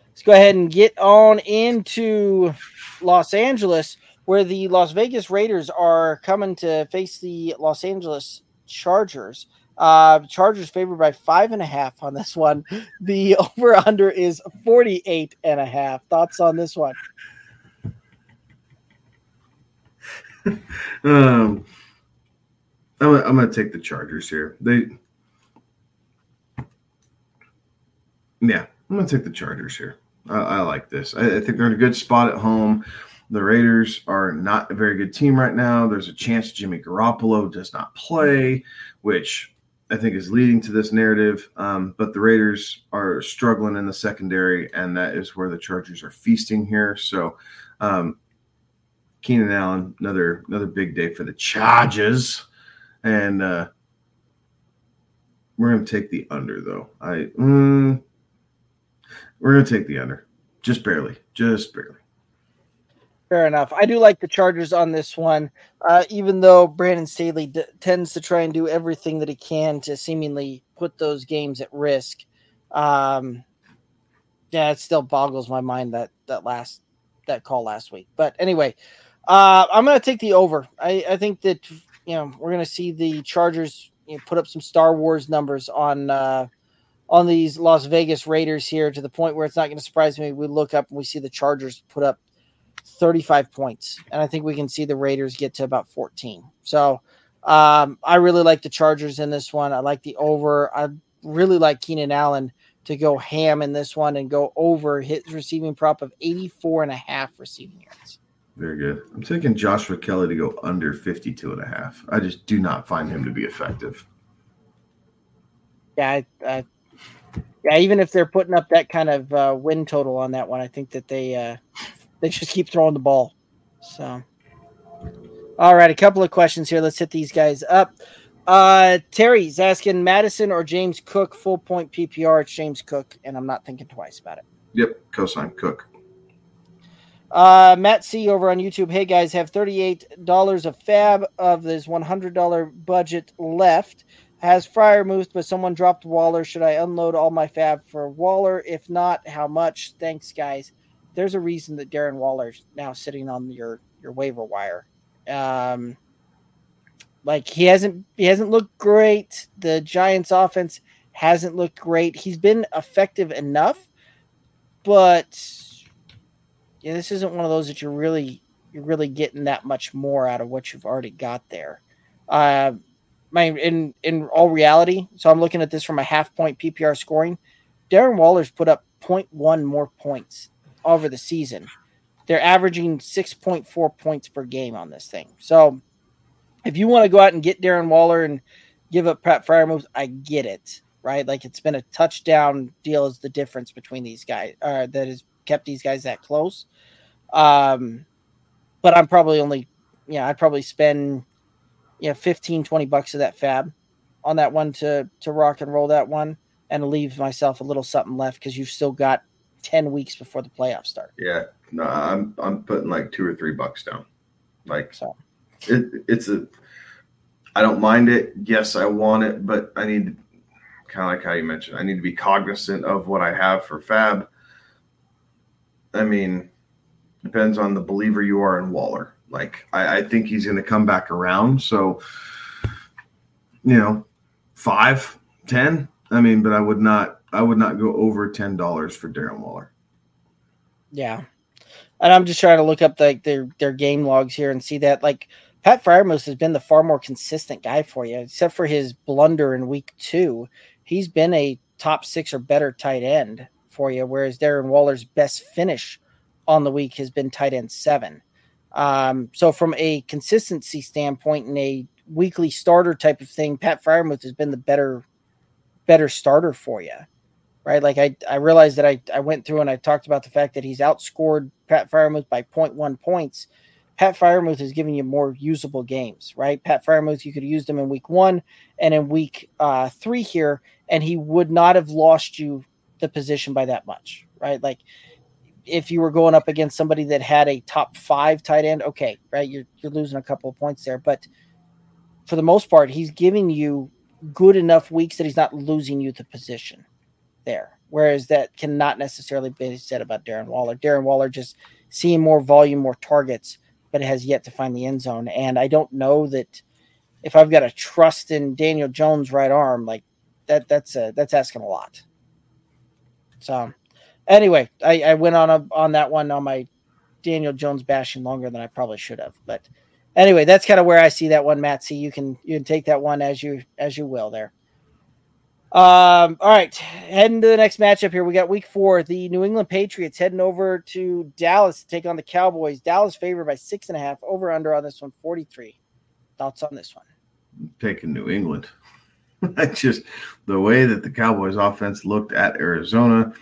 Let's go ahead and get on into Los Angeles where the Las Vegas Raiders are coming to face the Los Angeles Chargers. Uh, Chargers favored by five and a half on this one. The over under is 48 and a half. Thoughts on this one? um, I'm, I'm going to take the Chargers here. They, yeah, I'm going to take the Chargers here. I, I like this. I, I think they're in a good spot at home. The Raiders are not a very good team right now. There's a chance Jimmy Garoppolo does not play, which I think is leading to this narrative. Um, but the Raiders are struggling in the secondary, and that is where the Chargers are feasting here. So, um, Keenan Allen, another another big day for the Chargers, and uh, we're going to take the under though. I mm, we're going to take the under, just barely, just barely. Fair enough. I do like the Chargers on this one, uh, even though Brandon Staley d- tends to try and do everything that he can to seemingly put those games at risk. Um, yeah, it still boggles my mind that that last that call last week. But anyway, uh, I'm going to take the over. I, I think that you know we're going to see the Chargers you know, put up some Star Wars numbers on uh, on these Las Vegas Raiders here to the point where it's not going to surprise me. We look up and we see the Chargers put up 35 points, and I think we can see the Raiders get to about 14. So um, I really like the Chargers in this one. I like the over. I really like Keenan Allen to go ham in this one and go over his receiving prop of 84 and a half receiving yards. Very good. I'm taking Joshua Kelley to go under 52 and a half. I just do not find him to be effective. Yeah, I, I, yeah. Even if they're putting up that kind of uh, win total on that one, I think that they uh, they just keep throwing the ball. So, all right, a couple of questions here. Let's hit these guys up. Uh, Terry's asking Mattison or James Cook full point PPR. It's James Cook, and I'm not thinking twice about it. Yep, cosign Cook. Uh, Matt C over on YouTube. Hey guys, have $38 of fab of this $100 budget left. Has Freiermuth, but someone dropped Waller. Should I unload all my fab for Waller? If not, how much? Thanks, guys there's a reason that Darren Waller's now sitting on your your waiver wire. Um, like he hasn't he hasn't looked great. The Giants offense hasn't looked great. He's been effective enough, but yeah, this isn't one of those that you're really you're really getting that much more out of what you've already got there. Uh, my in in all reality, so I'm looking at this from a half point PPR scoring. Darren Waller's put up 0.1 more points over the season. They're averaging 6.4 points per game on this thing. So if you want to go out and get Darren Waller and give up Pat Freiermuth, I get it, right? Like it's been a touchdown deal is the difference between these guys uh, that has kept these guys that close. Um, but I'm probably only, yeah, I'd probably spend, yeah, 15, 20 bucks of that fab on that one to, to rock and roll that one and leave myself a little something left because you've still got 10 weeks before the playoffs start. Yeah. No, I'm I'm putting like two or three bucks down. Like so it, it's a I don't mind it. Yes, I want it, but I need kind of like how you mentioned, I need to be cognizant of what I have for fab. I mean, depends on the believer you are in Waller. Like I, I think he's gonna come back around. So you know, five, ten. I mean, but I would not I would not go over ten dollars for Darren Waller. Yeah, and I'm just trying to look up like their their game logs here and see that like Pat Freiermuth has been the far more consistent guy for you, except for his blunder in week two. He's been a top six or better tight end for you, whereas Darren Waller's best finish on the week has been tight end seven. Um, so from a consistency standpoint and a weekly starter type of thing, Pat Freiermuth has been the better better starter for you right? Like I, I realized that I, I went through and I talked about the fact that he's outscored Pat Freiermuth by 0.1 points. Pat Freiermuth has given you more usable games, right? Pat Freiermuth, you could use them in week one and in week uh, three here, and he would not have lost you the position by that much, right? Like if you were going up against somebody that had a top five tight end, okay, right? You're you're losing a couple of points there, but for the most part, he's giving you good enough weeks that he's not losing you the position there. Whereas that cannot necessarily be said about Darren Waller. Darren Waller just seeing more volume, more targets but has yet to find the end zone. And I don't know that if I've got a trust in Daniel Jones' right arm, like that, that's a, that's asking a lot. So, anyway, I, I went on a, on that one on my Daniel Jones bashing longer than I probably should have, but anyway, that's kind of where I see that one, Matt. See, you can you can take that one as you as you will there. Um, all right, heading to the next matchup here. We got week four. The New England Patriots heading over to Dallas to take on the Cowboys. Dallas favored by six and a half. Over under on this one, 43. Thoughts on this one? Taking New England. I just the way that the Cowboys offense looked at Arizona.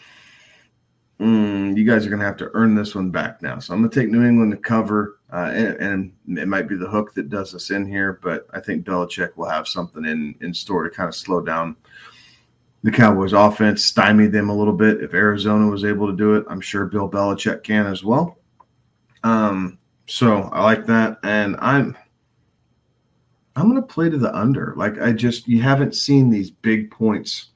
Mm, you guys are going to have to earn this one back now. So I'm going to take New England to cover, uh, and, and, it might be the hook that does us in here. But I think Belichick will have something in in store to kind of slow down the Cowboys offense, stymie them a little bit. If Arizona was able to do it, I'm sure Bill Belichick can as well. Um, so I like that, and I'm I'm going to play to the under. Like I just you haven't seen these big points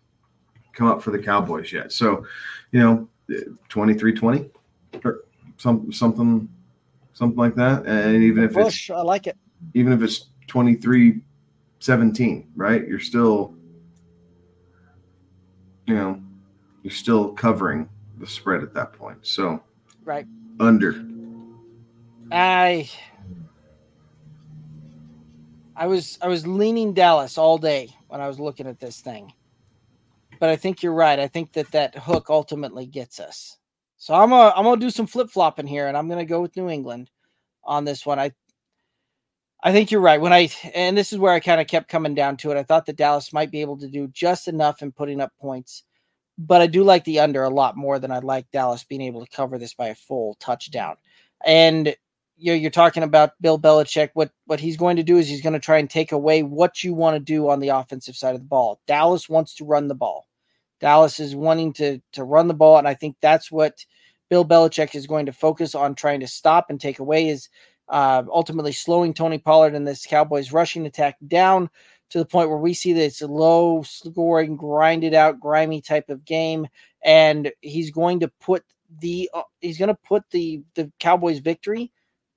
come up for the Cowboys yet. So, you know, 23-20 or some something something like that. And even if Bush, it's I like it. Even if it's 23-17, right? You're still you know, you're still covering the spread at that point. So, right under. I I was I was leaning Dallas all day when I was looking at this thing, but I think you're right. I think that that hook ultimately gets us. So I'm gonna I'm gonna do some flip flopping here, and I'm gonna go with New England on this one. I I think you're right. When I and this is where I kind of kept coming down to it. I thought that Dallas might be able to do just enough in putting up points, but I do like the under a lot more than I like Dallas being able to cover this by a full touchdown. And you know, you're talking about Bill Belichick. What what he's going to do is he's going to try and take away what you want to do on the offensive side of the ball. Dallas wants to run the ball. Dallas is wanting to to run the ball, and I think that's what Bill Belichick is going to focus on trying to stop and take away is uh, ultimately slowing Tony Pollard and this Cowboys rushing attack down to the point where we see this low scoring, grinded out, grimy type of game, and he's going to put the uh, he's going to put the the Cowboys victory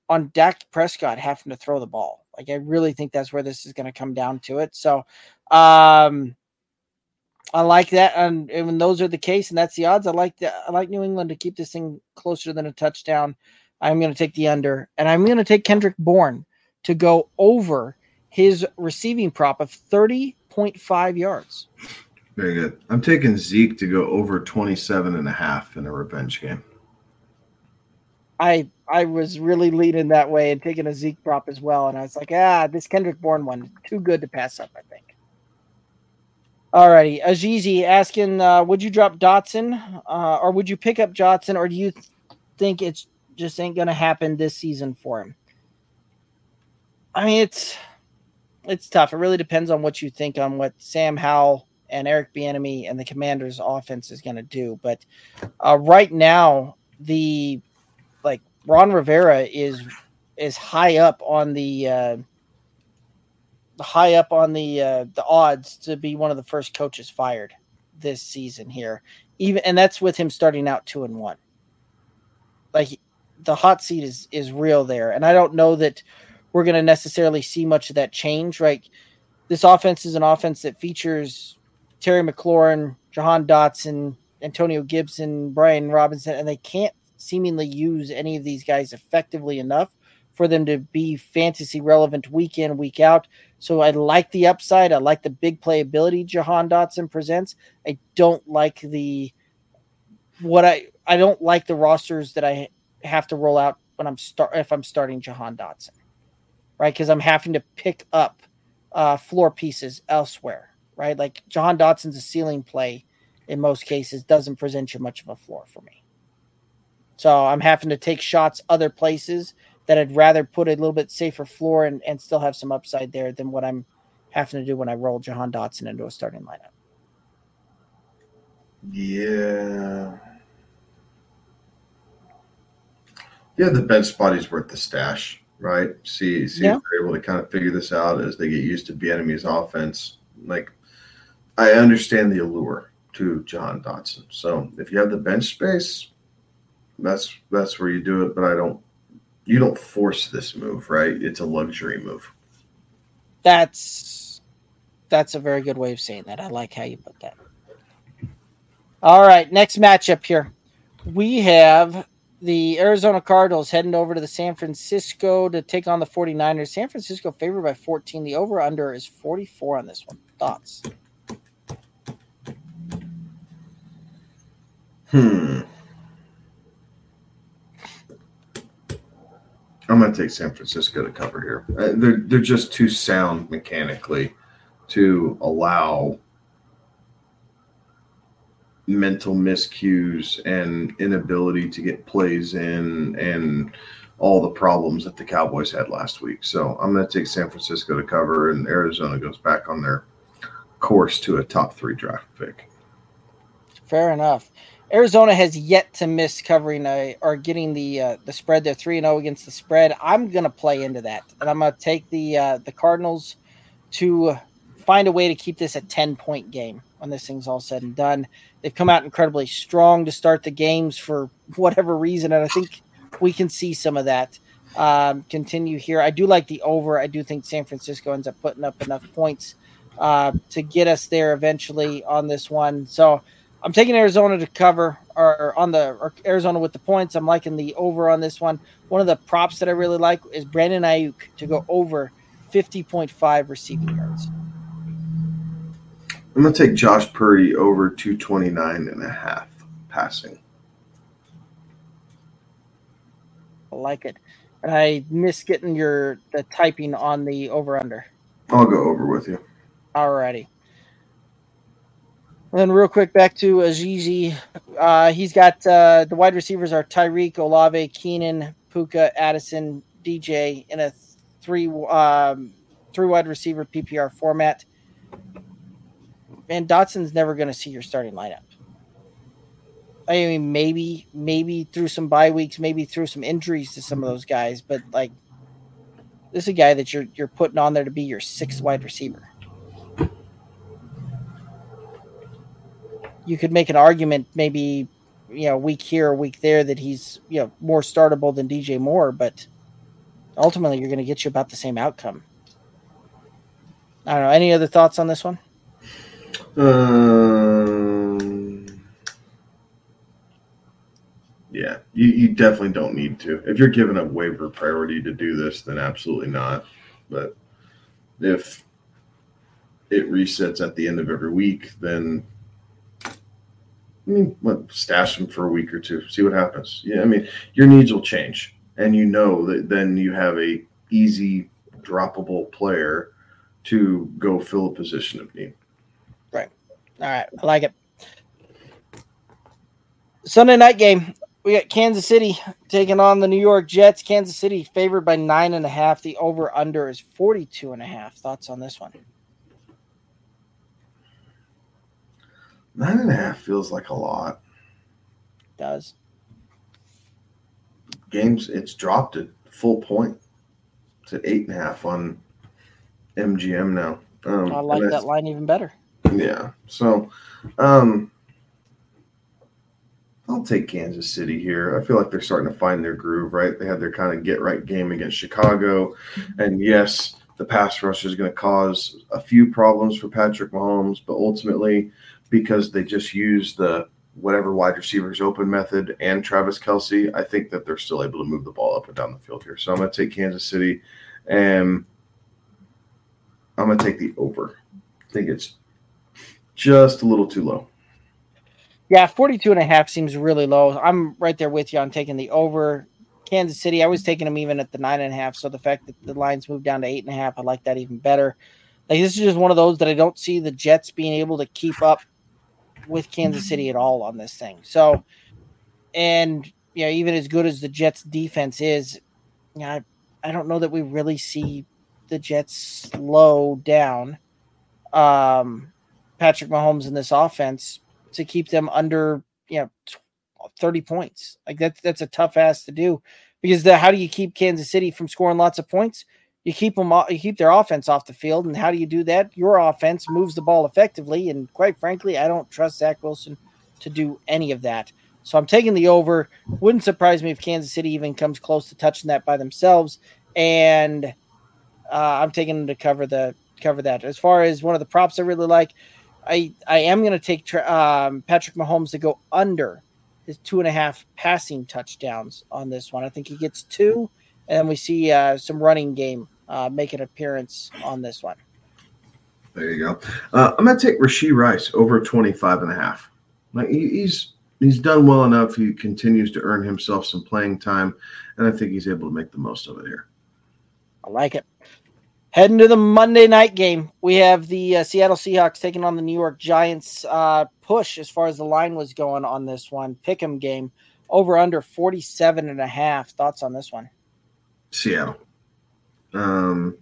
on Dak Prescott having to throw the ball. Like I really think that's where this is going to come down to it. So, um, I like that, and, and when those are the case, and that's the odds, I like that. I like New England to keep this thing closer than a touchdown. I'm going to take the under, and I'm going to take Kendrick Bourne to go over his receiving prop of 30.5 yards. Very good. I'm taking Zeke to go over 27 and a half in a revenge game. I I was really leaning that way and taking a Zeke prop as well, and I was like, ah, this Kendrick Bourne one too good to pass up. I think. Alrighty, Azizi asking, uh, would you drop Dotson, uh, or would you pick up Johnson, or do you th- think it's just ain't to happen this season for him. I mean, it's it's tough. It really depends on what you think on what Sam Howell and Eric Bieniemy and the Commanders' offense is to do. But uh, right now, the like Ron Rivera is is high up on the uh, high up on the uh, the odds to be one of the first coaches fired this season here. Even and that's with him starting out two and one. Like the hot seat is is real there, and I don't know that we're going to necessarily see much of that change. Right, this offense is an offense that features Terry McLaurin, Jahan Dotson, Antonio Gibson, Brian Robinson, and they can't seemingly use any of these guys effectively enough for them to be fantasy relevant week in, week out. So I like the upside. I like the big playability Jahan Dotson presents. I don't like the what I I don't like the rosters that I have to roll out when I'm start if I'm starting Jahan Dotson, right? Because I'm having to pick up uh, floor pieces elsewhere, right? Like Jahan Dotson's a ceiling play in most cases doesn't present you much of a floor for me. So I'm having to take shots other places that I'd rather put a little bit safer floor and, and still have some upside there than what I'm having to do when I roll Jahan Dotson into a starting lineup. Yeah. yeah, the bench spot is worth the stash, right? See, see yeah. if they're able to kind of figure this out as they get used to Bieniemy's offense. Like, I understand the allure to Jahan Dotson. So if you have the bench space, that's that's where you do it. But I don't You don't force this move, right? It's a luxury move. That's that's a very good way of saying that. I like how you put that. All right, next matchup here. We have the Arizona Cardinals heading over to the San Francisco to take on the 49ers. San Francisco favored by 14. The over under is 44 on this one. Thoughts? Hmm. I'm going to take San Francisco to cover here. Uh, they're they're just too sound mechanically to allow mental miscues and inability to get plays in and all the problems that the Cowboys had last week. So I'm going to take San Francisco to cover, and Arizona goes back on their course to a top three draft pick. Fair enough. Arizona has yet to miss covering a, or getting the uh, the spread. They're three and zero oh against the spread. I'm going to play into that, and I'm going to take the uh, the Cardinals to find a way to keep this a ten point game when this thing's all said and done. They've come out incredibly strong to start the games for whatever reason, and I think we can see some of that um, continue here. I do like the over. I do think San Francisco ends up putting up enough points uh, to get us there eventually on this one. So I'm taking Arizona to cover or on the or Arizona with the points. I'm liking the over on this one. One of the props that I really like is Brandon Aiyuk to go over 50.5 receiving yards. I'm going to take Josh Purdy over 229 and a half passing. I like it. And I miss getting your the typing on the over under. I'll go over with you. Alrighty. And then real quick back to Azizi. Uh, he's got uh, the wide receivers are Tyreek, Olave, Keenan, Puka, Addison, DJ in a three um, three wide receiver PPR format. And Dotson's never going to see your starting lineup. I mean, maybe maybe through some bye weeks, maybe through some injuries to some of those guys, but like this is a guy that you're you're putting on there to be your sixth wide receiver. You could make an argument maybe you know week here a week there that he's you know more startable than DJ Moore, but ultimately you're going to get you about the same outcome. I don't know. Any other thoughts on this one? Um, yeah, you, you definitely don't need to. If you're given a waiver priority to do this, then absolutely not. But if it resets at the end of every week, then I mean, what, stash them for a week or two, see what happens. Yeah, I mean, your needs will change, and you know that then you have a easy droppable player to go fill a position of need. Right. All right. I like it. Sunday night game. We got Kansas City taking on the New York Jets. Kansas City favored by nine and a half. The over under is 42 and a half. Thoughts on this one? Nine and a half feels like a lot. It does. Games, it's dropped a full point. It's at eight and a half on MGM now. Um, I like that line even better. Yeah. So, um, I'll take Kansas City here. I feel like they're starting to find their groove, right? They had their kind of get right game against Chicago. And yes, the pass rush is going to cause a few problems for Patrick Mahomes, but ultimately, because they just use the whatever wide receivers open method and Travis Kelce, I think that they're still able to move the ball up and down the field here. So I'm going to take Kansas City and I'm going to take the over. I think it's just a little too low. Yeah, 42 and a half seems really low. I'm right there with you on taking the over. Kansas City, I was taking them even at the nine and a half. So the fact that the lines moved down to eight and a half, I like that even better. Like this is just one of those that I don't see the Jets being able to keep up with Kansas City at all on this thing. So, and you know, even as good as the Jets' defense is, you know, I, I don't know that we really see the Jets slow down um, Patrick Mahomes in this offense to keep them under you know 30 points. Like that's that's a tough ass to do because the, how do you keep Kansas City from scoring lots of points? You keep them you keep their offense off the field and how do you do that your offense moves the ball effectively and quite frankly i don't trust zach wilson to do any of that So I'm taking the over. Wouldn't surprise me if Kansas City even comes close to touching that by themselves. And uh, I'm taking them to cover the cover that. As far as one of the props I really like, I I am going to take um, Patrick Mahomes to go under his two and a half passing touchdowns on this one. I think he gets two, and we see uh, some running game uh, make an appearance on this one. There you go. Uh, I'm going to take Rashee Rice over 25 and a half. Like he, he's he's done well enough. He continues to earn himself some playing time, and I think he's able to make the most of it here. I like it. Heading to the Monday night game, we have the uh, Seattle Seahawks taking on the New York Giants. Uh, push as far as the line was going on this one. Pick'em game over under 47 and a half. Thoughts on this one? Seattle. Um,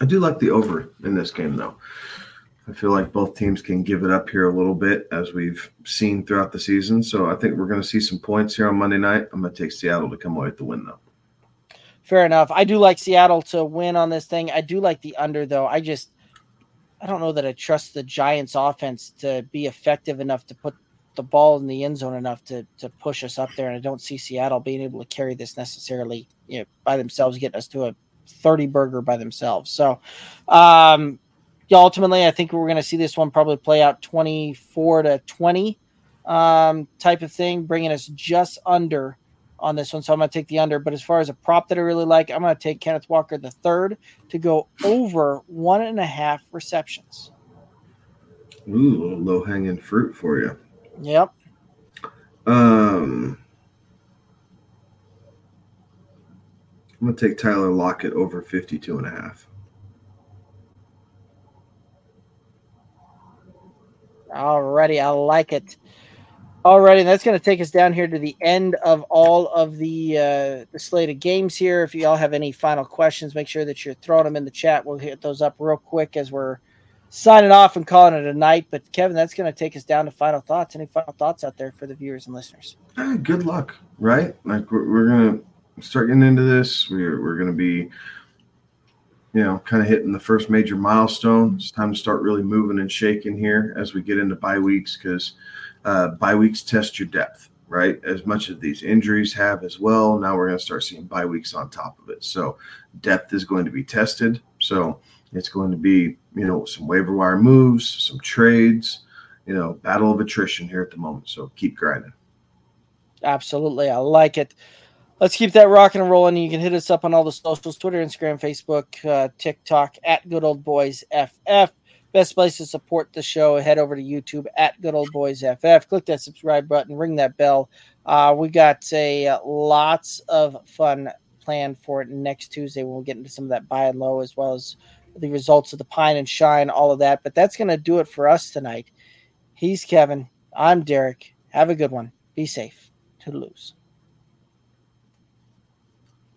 I do like the over in this game, though. I feel like both teams can give it up here a little bit as we've seen throughout the season. So I think we're going to see some points here on Monday night. I'm going to take Seattle to come away with the win, though. Fair enough. I do like Seattle to win on this thing. I do like the under though. I just I don't know that I trust the Giants offense to be effective enough to put the ball in the end zone enough to to push us up there. And I don't see Seattle being able to carry this necessarily you know, by themselves, getting us to a 30 burger by themselves. So um ultimately I think we're gonna see this one probably play out 24 to 20 um type of thing, bringing us just under on this one, so I'm going to take the under. But as far as a prop that I really like, I'm going to take Kenneth Walker the third to go over one and a half receptions. Ooh, low hanging fruit for you. Yep. Um, I'm going to take Tyler Lockett over 52 and a half. Alrighty, I like it. Alrighty, that's going to take us down here to the end of all of the uh, the slate of games here. If y'all have any final questions, make sure that you're throwing them in the chat. We'll hit those up real quick as we're signing off and calling it a night. But Kevin, that's going to take us down to final thoughts. Any final thoughts out there for the viewers and listeners? Hey, good luck, right? Like we're, we're going to start getting into this. We're we're going to be, you know, kind of hitting the first major milestone. It's time to start really moving and shaking here as we get into bye weeks because uh, bye weeks test your depth, right? As much as these injuries have as well. Now we're going to start seeing bye weeks on top of it. So depth is going to be tested. So it's going to be, you know, some waiver wire moves, some trades, you know, battle of attrition here at the moment. So keep grinding. Absolutely. I like it. Let's keep that rocking and rolling. You can hit us up on all the socials Twitter, Instagram, Facebook, uh, TikTok at Good Old Boys FF. Best place to support the show, head over to YouTube at Good Old Boys FF. Click that subscribe button, ring that bell. Uh, we got a uh, lots of fun planned for next Tuesday when we get into some of that buy and low as well as the results of the pine and shine, all of that. But that's going to do it for us tonight. He's Kevin. I'm Derek. Have a good one. Be safe. To lose.